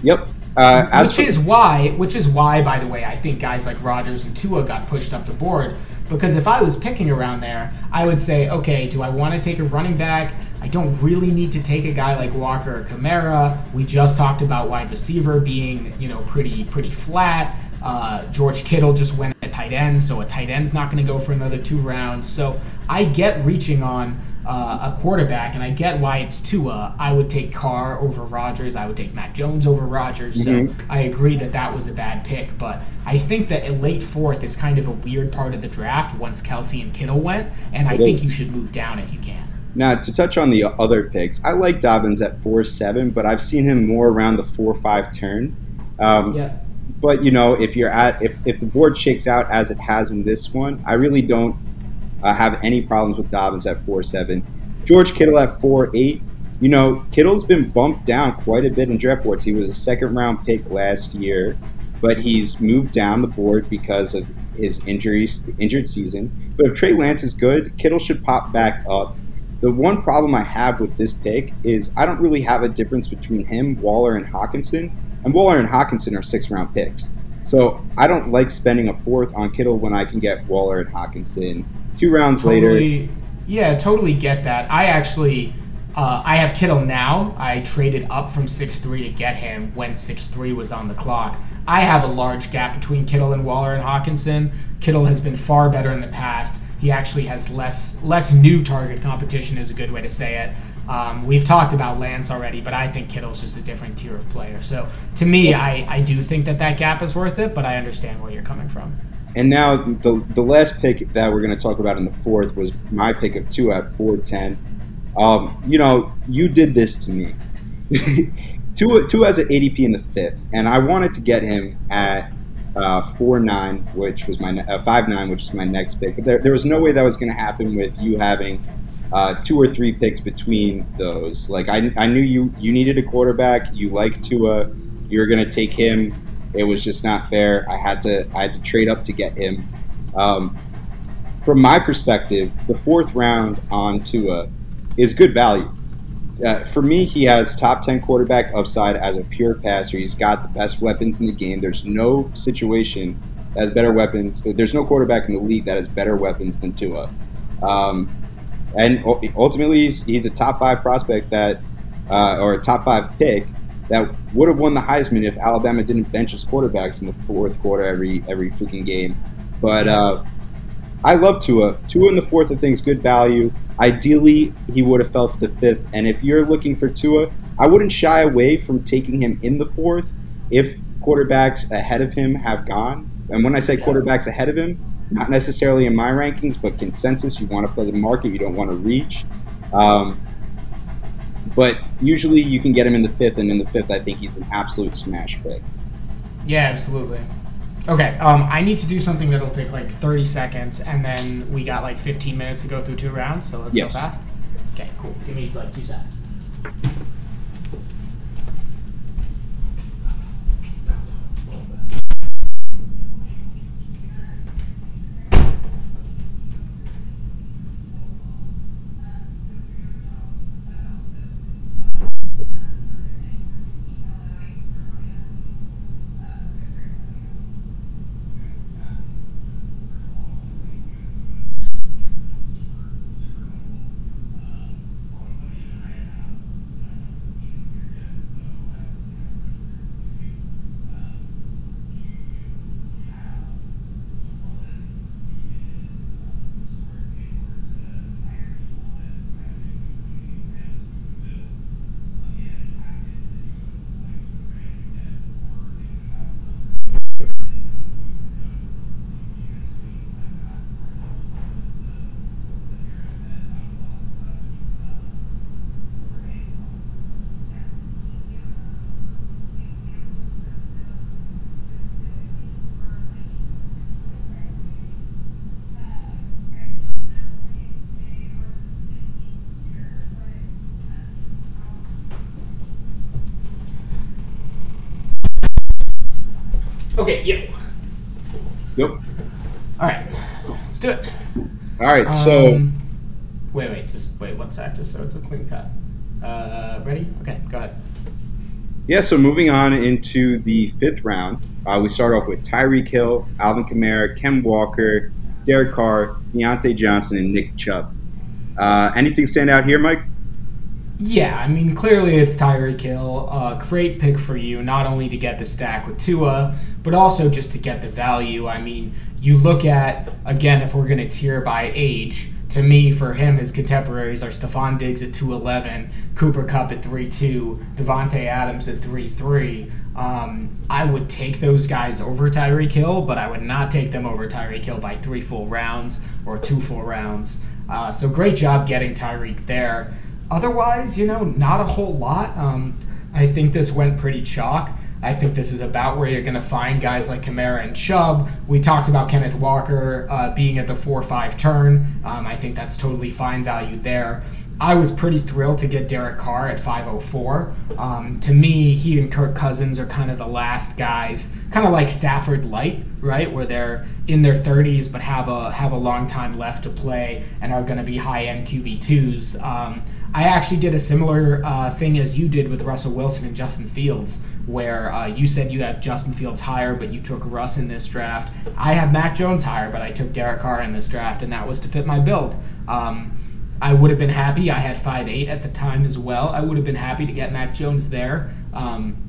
Yep. Uh, which is why, which is why, by the way, I think guys like Rodgers and Tua got pushed up the board because if I was picking around there, I would say, okay, do I want to take a running back I don't really need to take a guy like Walker or Kamara. We just talked about wide receiver being, you know, pretty pretty flat. Uh, George Kittle just went at tight end, so a tight end's not going to go for another two rounds. So I get reaching on uh, a quarterback, and I get why it's Tua. I would take Carr over Rodgers. I would take Mac Jones over Rodgers. Mm-hmm. So I agree that that was a bad pick, but I think that a late fourth is kind of a weird part of the draft once Kelce and Kittle went, and I think you should move down if you can. Now, to touch on the other picks, I like Dobbins at four seven, but I've seen him more around the four five turn. Um, yeah but you know, if you're at if, if the board shakes out as it has in this one, I really don't uh, have any problems with Dobbins at four seven. George Kittle at four eight. You know, Kittle's been bumped down quite a bit in draft boards. He was a second round pick last year, but he's moved down the board because of his injuries, injured season. But if Trey Lance is good, Kittle should pop back up. The one problem I have with this pick is I don't really have a difference between him, Waller, and Hockenson. And Waller and Hockenson are six round picks. So I don't like spending a fourth on Kittle when I can get Waller and Hockenson two rounds totally, later. Yeah, totally get that. I actually. Uh, I have Kittle now. I traded up from six three to get him when six three was on the clock. I have a large gap between Kittle and Waller and Hockenson. Kittle has been far better in the past. He actually has less less new target competition is a good way to say it. Um, we've talked about Lance already, but I think Kittle's just a different tier of player. So to me, I, I do think that that gap is worth it, but I understand where you're coming from. And now the, the last pick that we're going to talk about in the fourth was my pick of two at 410. Um, you know, you did this to me. Tua, Tua has an ADP in the fifth, and I wanted to get him at uh, four nine, which was my uh, five nine, which is my next pick. But there, there was no way that was going to happen with you having uh, two or three picks between those. Like I, I knew you you needed a quarterback. You like Tua. You were going to take him. It was just not fair. I had to I had to trade up to get him. Um, from my perspective, the fourth round on Tua is good value. Uh, for me, he has top 10 quarterback upside as a pure passer. He's got the best weapons in the game. There's no situation that has better weapons. There's no quarterback in the league that has better weapons than Tua. Um, and ultimately he's, he's a top five prospect that, uh, or a top five pick that would have won the Heisman if Alabama didn't bench his quarterbacks in the fourth quarter every every freaking game. But uh, I love Tua. Tua in the fourth, I think, is good value. Ideally, he would have fell to the fifth. And if you're looking for Tua, I wouldn't shy away from taking him in the fourth if quarterbacks ahead of him have gone. And when I say quarterbacks ahead of him, not necessarily in my rankings, but consensus. You want to play the market, you don't want to reach. Um, but usually you can get him in the fifth, and in the fifth, I think he's an absolute smash pick. Yeah, absolutely. Okay, um, I need to do something that'll take like 30 seconds, and then we got like 15 minutes to go through two rounds, so let's yes. go fast. Okay, cool. Give me like two seconds. Okay, yep. Yep. All right, let's do it. All right, so. Um, wait, wait, just wait one sec, just so it's a clean cut. Uh, ready? Okay, go ahead. Yeah, so moving on into the fifth round, uh, we start off with Tyreek Hill, Alvin Kamara, Ken Walker, Derek Carr, Diontae Johnson, and Nick Chubb. Uh, anything stand out here, Mike? Yeah, I mean, clearly it's Tyreek Hill. Uh, great pick for you, not only to get the stack with Tua, but also just to get the value. I mean, you look at, again, if we're going to tier by age, to me, for him, his contemporaries are Stefon Diggs at 211, Cooper Kupp at 3-2, Davante Adams at 3-3. Um, I would take those guys over Tyreek Hill, but I would not take them over Tyreek Hill by three full rounds or two full rounds. Uh, so great job getting Tyreek there. Otherwise, you know, not a whole lot. Um, I think this went pretty chalk. I think this is about where you're going to find guys like Kamara and Chubb. We talked about Kenneth Walker uh, being at the 4 5 turn. Um, I think that's totally fine value there. I was pretty thrilled to get Derek Carr at 504. Um, to me, he and Kirk Cousins are kind of the last guys, kind of like Stafford light, right? Where they're in their 30s but have a have a long time left to play and are going to be high end QB twos. Um, I actually did a similar uh, thing as you did with Russell Wilson and Justin Fields, where uh, you said you have Justin Fields higher, but you took Russ in this draft. I have Mac Jones higher, but I took Derek Carr in this draft, and that was to fit my build. Um, I would have been happy. I had five eight at the time as well. I would have been happy to get Mac Jones there. Um,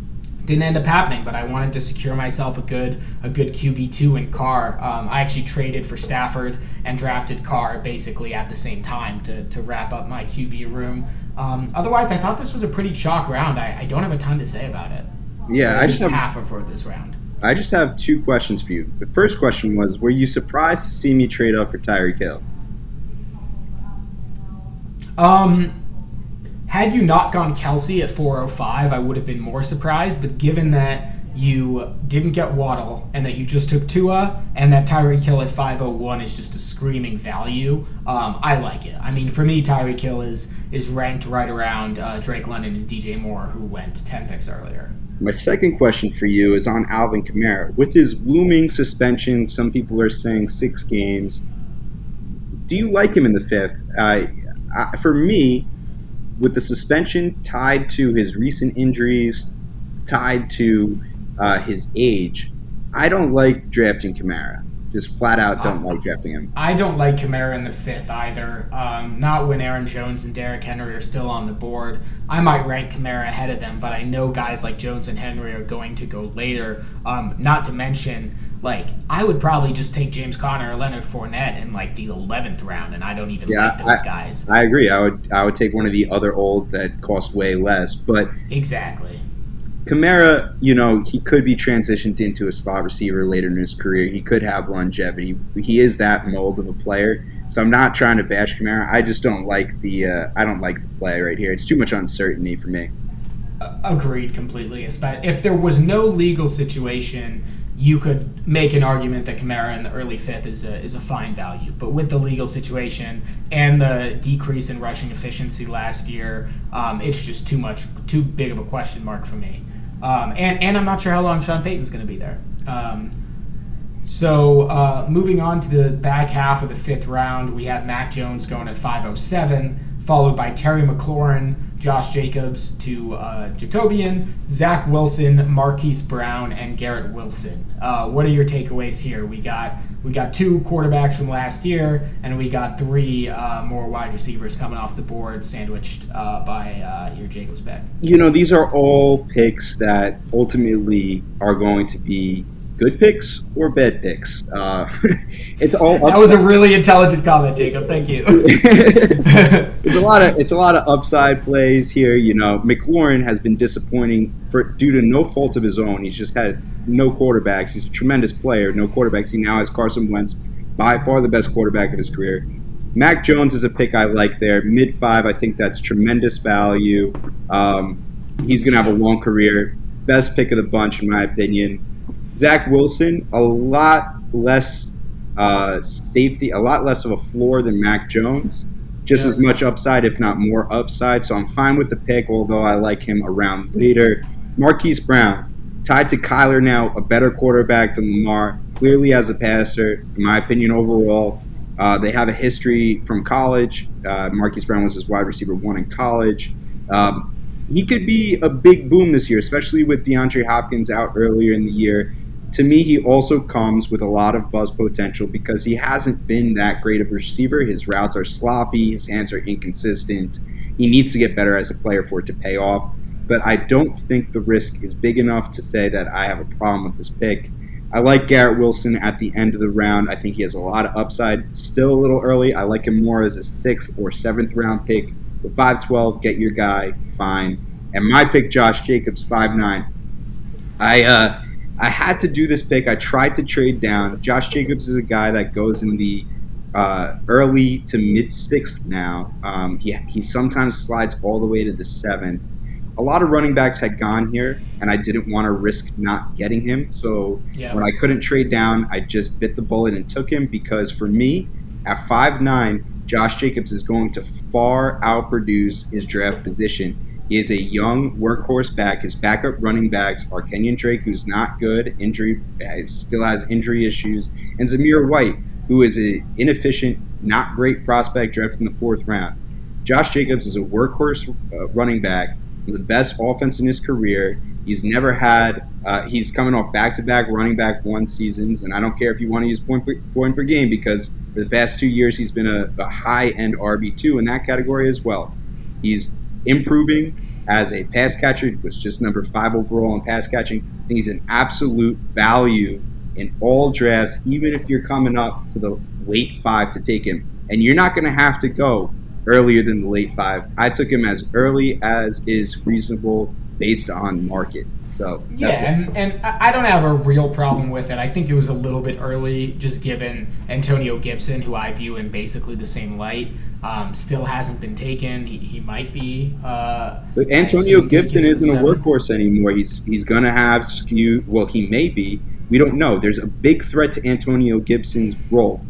didn't end up happening, but I wanted to secure myself a good a good QB two in Carr. Um, I actually traded for Stafford and drafted Carr basically at the same time to, to wrap up my QB room. Um, otherwise, I thought this was a pretty chalk round. I, I don't have a ton to say about it. Yeah, I just have half of for this round. I just have two questions for you. The first question was: Were you surprised to see me trade up for Tyreek Hill? Um, had you not gone Kelce at 405, I would have been more surprised. But given that you didn't get Waddle and that you just took Tua and that Tyreek Hill at 501 is just a screaming value, um, I like it. I mean, for me, Tyreek Hill is is ranked right around uh, Drake London and DJ Moore, who went 10 picks earlier. My second question for you is on Alvin Kamara. With his looming suspension, some people are saying six games. Do you like him in the fifth? Uh, for me, with the suspension tied to his recent injuries, tied to uh, his age, I don't like drafting Kamara. Just flat out don't uh, like drafting him. I don't like Kamara in the fifth either. Um, not when Aaron Jones and Derrick Henry are still on the board. I might rank Kamara ahead of them, but I know guys like Jones and Henry are going to go later. Um, not to mention like I would probably just take James Conner or Leonard Fournette in like the eleventh round, and I don't even yeah, like those I, guys. I agree. I would I would take one of the other olds that cost way less, but exactly. Kamara, you know, he could be transitioned into a slot receiver later in his career. He could have longevity. He is that mold of a player. So I'm not trying to bash Kamara. I just don't like the uh, I don't like the play right here. It's too much uncertainty for me. Agreed completely. If there was no legal situation you could make an argument that Kamara in the early fifth is a, is a fine value. But with the legal situation and the decrease in rushing efficiency last year, um, it's just too much, too big of a question mark for me. Um, and, and I'm not sure how long Sean Payton's going to be there. Um, so uh, moving on to the back half of the fifth round, we have Mac Jones going at 507 followed by Terry McLaurin, Josh Jacobs to uh, Jacobian, Zach Wilson, Marquise Brown, and Garrett Wilson. Uh, what are your takeaways here? We got we got two quarterbacks from last year, and we got three uh, more wide receivers coming off the board, sandwiched uh, by uh, your Jacobs pick. You know, these are all picks that ultimately are going to be good picks or bad picks. Uh, it's all. Upside. That was a really intelligent comment, Jacob. Thank you. it's a lot of it's a lot of upside plays here. You know, McLaurin has been disappointing for due to no fault of his own. He's just had no quarterbacks. He's a tremendous player. No quarterbacks. He now has Carson Wentz, by far the best quarterback of his career. Mac Jones is a pick I like there. Mid five, I think that's tremendous value. Um, he's going to have a long career. Best pick of the bunch, in my opinion. Zach Wilson, a lot less uh, safety, a lot less of a floor than Mac Jones. Just yeah. as much upside, if not more upside. So I'm fine with the pick, although I like him around later. Marquise Brown, tied to Kyler now, a better quarterback than Lamar, clearly as a passer, in my opinion, overall. Uh, they have a history from college. Uh, Marquise Brown was his wide receiver one in college. Um, he could be a big boom this year, especially with DeAndre Hopkins out earlier in the year. To me, he also comes with a lot of buzz potential because he hasn't been that great of a receiver. His routes are sloppy, his hands are inconsistent. he needs to get better as a player for it to pay off. But I don't think the risk is big enough to say that I have a problem with this pick. I like Garrett Wilson at the end of the round. I think he has a lot of upside. Still a little early. I like him more as a sixth or seventh round pick. With 5'12, get your guy, fine. And my pick, Josh Jacobs, 5'9. I uh, I had to do this pick. I tried to trade down. Josh Jacobs is a guy that goes in the uh, early to mid sixth now. Um, he, he sometimes slides all the way to the seventh a lot of running backs had gone here, and I didn't want to risk not getting him. So yeah. when I couldn't trade down, I just bit the bullet and took him because for me, at five nine, Josh Jacobs is going to far outproduce his draft position. He is a young workhorse back. His backup running backs are Kenyon Drake, who's not good, injury uh, still has injury issues, and Zamir White, who is an inefficient, not great prospect drafted in the fourth round. Josh Jacobs is a workhorse uh, running back the best offense in his career. He's never had. Uh, he's coming off back-to-back running back one seasons, and I don't care if you want to use point per, point per game because for the past two years he's been a, a high-end RB two in that category as well. He's improving as a pass catcher. He was just number five overall in pass catching. I think he's an absolute value in all drafts, even if you're coming up to the late five to take him. And you're not going to have to go earlier than the late five. I took him as early as is reasonable based on market. So yeah, and, and I don't have a real problem with it. I think it was a little bit early, just given Antonio Gibson, who I view in basically the same light, um, still hasn't been taken. He, he might be. Uh, but Antonio Gibson isn't a workhorse anymore. He's he's going to have skew. Well, he may be. We don't know. There's a big threat to Antonio Gibson's role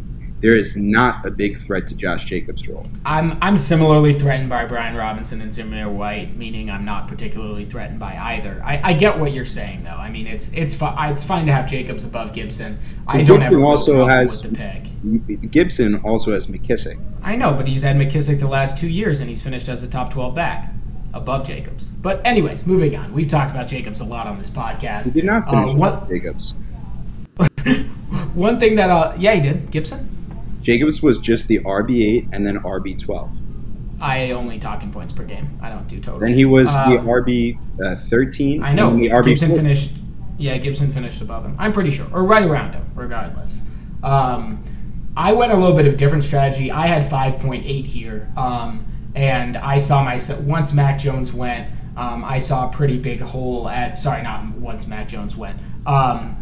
there is not a big threat to Josh Jacobs' role. I'm I'm similarly threatened by Brian Robinson and Zamir White, meaning I'm not particularly threatened by either. I, I get what you're saying though. I mean, it's it's fi- it's fine to have Jacobs above Gibson. I well, don't Gibson also has the pick. Gibson also has McKissic. I know, but he's had McKissic the last two years, and he's finished as a top 12 back above Jacobs. But anyways, moving on. We've talked about Jacobs a lot on this podcast. He did not finish uh, what, Jacobs. one thing that uh, yeah, he did. Gibson. Jacobs was just the RB8 and then RB12. I only talk in points per game. I don't do total. Then he was um, the RB13. Uh, I know. the RB Gibson finished. Yeah, Gibson finished above him. I'm pretty sure, or right around him, regardless. Um, I went a little bit of different strategy. I had 5.8 here, um, and I saw myself once Mac Jones went. Um, I saw a pretty big hole at. Sorry, not once Mac Jones went. Um,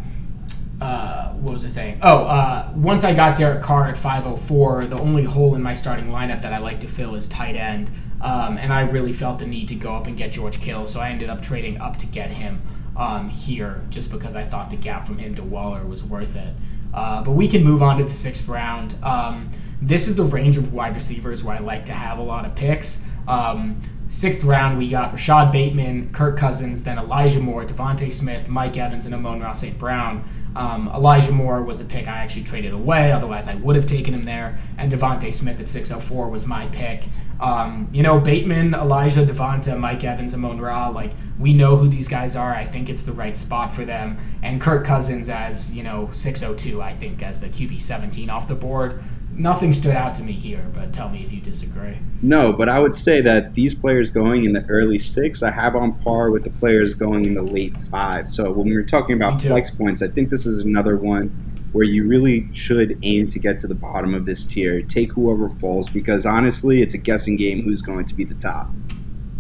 uh, what was I saying? Oh, uh, once I got Derek Carr at 504, the only hole in my starting lineup that I like to fill is tight end. Um, and I really felt the need to go up and get George Kittle, so I ended up trading up to get him um, here just because I thought the gap from him to Waller was worth it. Uh, but we can move on to the sixth round. Um, this is the range of wide receivers where I like to have a lot of picks. Um, sixth round, we got Rashod Bateman, Kirk Cousins, then Elijah Moore, DeVonta Smith, Mike Evans, and Amon-Ra St. Brown. Um, Elijah Moore was a pick I actually traded away, otherwise I would have taken him there. And DeVonta Smith at 604 was my pick. Um, you know, Bateman, Elijah, DeVonta, Mike Evans, and Amon-Ra, like, we know who these guys are. I think it's the right spot for them. And Kirk Cousins as, you know, 602, I think, as the QB 17 off the board nothing stood out to me here, but tell me if you disagree. No, but I would say that these players going in the early six, I have on par with the players going in the late five. So when we were talking about flex points, I think this is another one where you really should aim to get to the bottom of this tier. Take whoever falls because honestly, it's a guessing game who's going to be the top.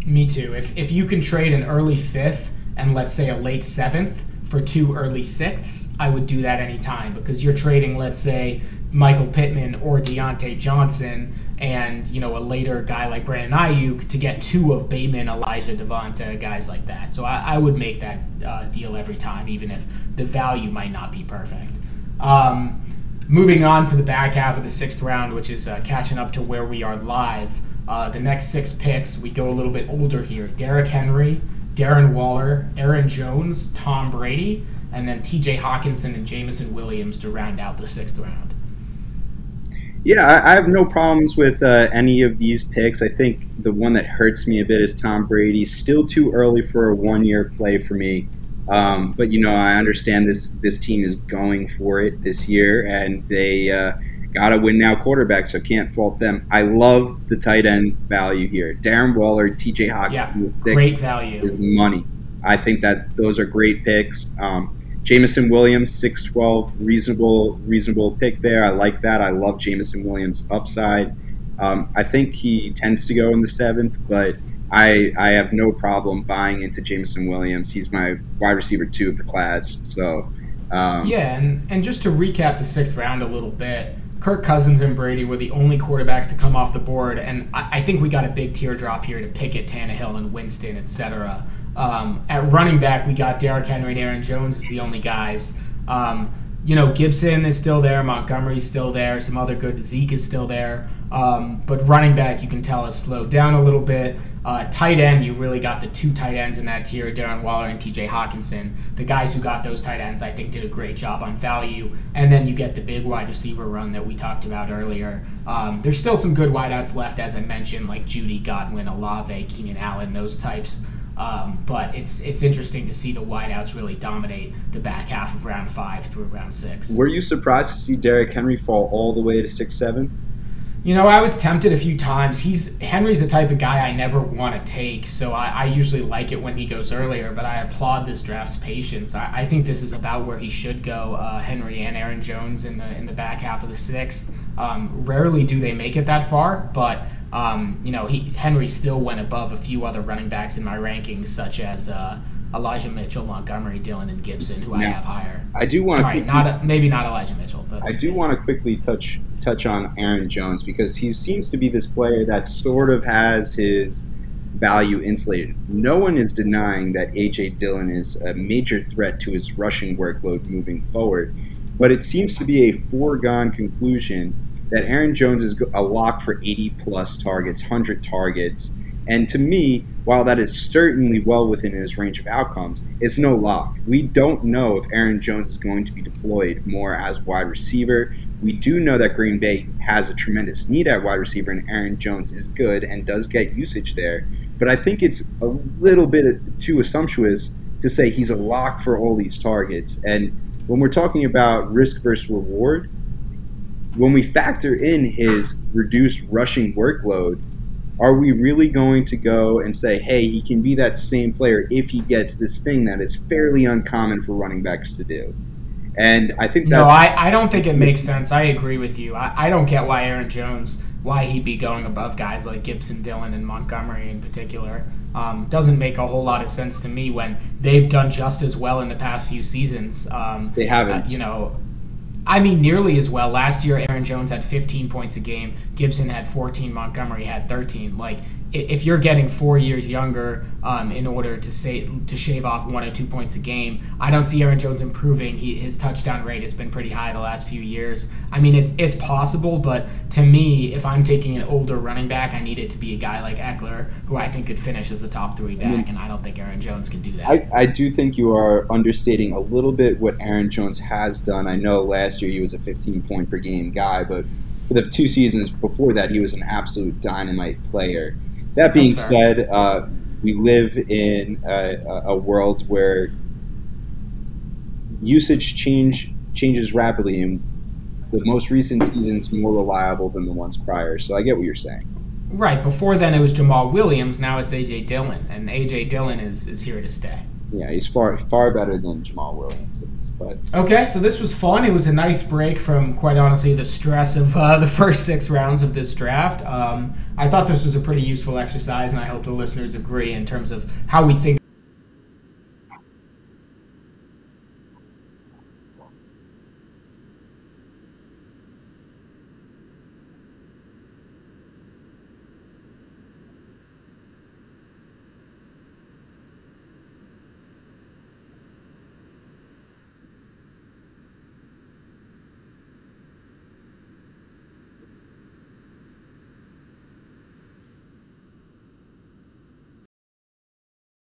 Me too. If if you can trade an early fifth and let's say a late seventh for two early sixths, I would do that anytime because you're trading, let's say, Michael Pittman or Diontae Johnson and, you know, a later guy like Brandon Aiyuk to get two of Bateman, Elijah, DeVonta, guys like that. So I, I would make that uh, deal every time, even if the value might not be perfect. Um, moving on to the back half of the sixth round, which is uh, catching up to where we are live. Uh, the next six picks, we go a little bit older here. Derrick Henry, Darren Waller, Aaron Jones, Tom Brady, and then TJ Hockenson and Jameson Williams to round out the sixth round. Yeah, I, have no problems with uh, any of these picks. I think the one that hurts me a bit is Tom Brady. Still too early for a one-year play for me. Um, but you know, I understand this this team is going for it this year, and they uh, got to win now quarterback, so can't fault them. I love the tight end value here. Darren Waller, TJ Hawkins, yeah, great value is money. I think that those are great picks. Um, Jameson Williams, six twelve, reasonable reasonable pick there. I like that. I love Jameson Williams' upside. Um, I think he tends to go in the seventh, but I I have no problem buying into Jameson Williams. He's my wide receiver two of the class. So um, yeah, and and just to recap the sixth round a little bit. Kirk Cousins and Brady were the only quarterbacks to come off the board, and I, I think we got a big teardrop here to pick Pickett, Tannehill, and Winston, etc. Um, at running back, we got Derrick Henry and Aaron Jones is the only guys. Um, you know, Gibson is still there, Montgomery's still there, some other good Zeke is still there. Um, but running back, you can tell, has slowed down a little bit. Uh, tight end, you really got the two tight ends in that tier, Darren Waller and TJ Hockenson. The guys who got those tight ends, I think, did a great job on value. And then you get the big wide receiver run that we talked about earlier. Um, there's still some good wideouts left, as I mentioned, like Jeudy, Godwin, Olave, Keenan Allen, those types. Um, but it's it's interesting to see the wideouts really dominate the back half of round five through round six. Were you surprised to see Derrick Henry fall all the way to six seven? You know, I was tempted a few times. He's Henry's the type of guy I never want to take, so I, I, usually like it when he goes earlier. But I applaud this draft's patience. I, I think this is about where he should go. Uh, Henry and Aaron Jones in the in the back half of the sixth. Um, rarely do they make it that far, but um, you know, he Henry still went above a few other running backs in my rankings, such as. Uh, Elijah Mitchell, Montgomery, Dillon, and Gibson, who now, I have higher. I do want Sorry, to not maybe not Elijah Mitchell. I do want to quickly touch touch on Aaron Jones because he seems to be this player that sort of has his value insulated. No one is denying that AJ Dillon is a major threat to his rushing workload moving forward, but it seems to be a foregone conclusion that Aaron Jones is a lock for 80 plus targets, 100 targets and to me, while that is certainly well within his range of outcomes, it's no lock. We don't know if Aaron Jones is going to be deployed more as wide receiver. We do know that Green Bay has a tremendous need at wide receiver, and Aaron Jones is good and does get usage there. But I think it's a little bit too assumptuous to say he's a lock for all these targets. And when we're talking about risk versus reward, when we factor in his reduced rushing workload, are we really going to go and say, hey, he can be that same player if he gets this thing that is fairly uncommon for running backs to do? And I think no, I, I don't think it makes sense. I agree with you. I, I don't get why Aaron Jones, why he'd be going above guys like Gibson, Dillon, and Montgomery in particular. Um, doesn't make a whole lot of sense to me when they've done just as well in the past few seasons. Um, they haven't. Uh, you know, I mean, nearly as well. Last year, Aaron Jones had 15 points a game. Gibson had 14. Montgomery had 13. Like, if you're getting four years younger um, in order to say to shave off one or two points a game, I don't see Aaron Jones improving. He, his touchdown rate has been pretty high the last few years. I mean, it's it's possible, but to me, if I'm taking an older running back, I need it to be a guy like Ekeler, who I think could finish as a top three back, I mean, and I don't think Aaron Jones can do that. I, I do think you are understating a little bit what Aaron Jones has done. I know last year he was a 15 point per game guy, but for the two seasons before that, he was an absolute dynamite player. That being said, uh, we live in a, a, world where usage change changes rapidly, and the most recent season's more reliable than the ones prior. So I get what you're saying. Right. Before then, it was Jamaal Williams. Now it's AJ Dillon, and AJ Dillon is is here to stay. Yeah, he's far far better than Jamaal Williams. But okay, so this was fun. It was a nice break from, quite honestly, the stress of uh, the first six rounds of this draft. Um, I thought this was a pretty useful exercise, and I hope the listeners agree in terms of how we think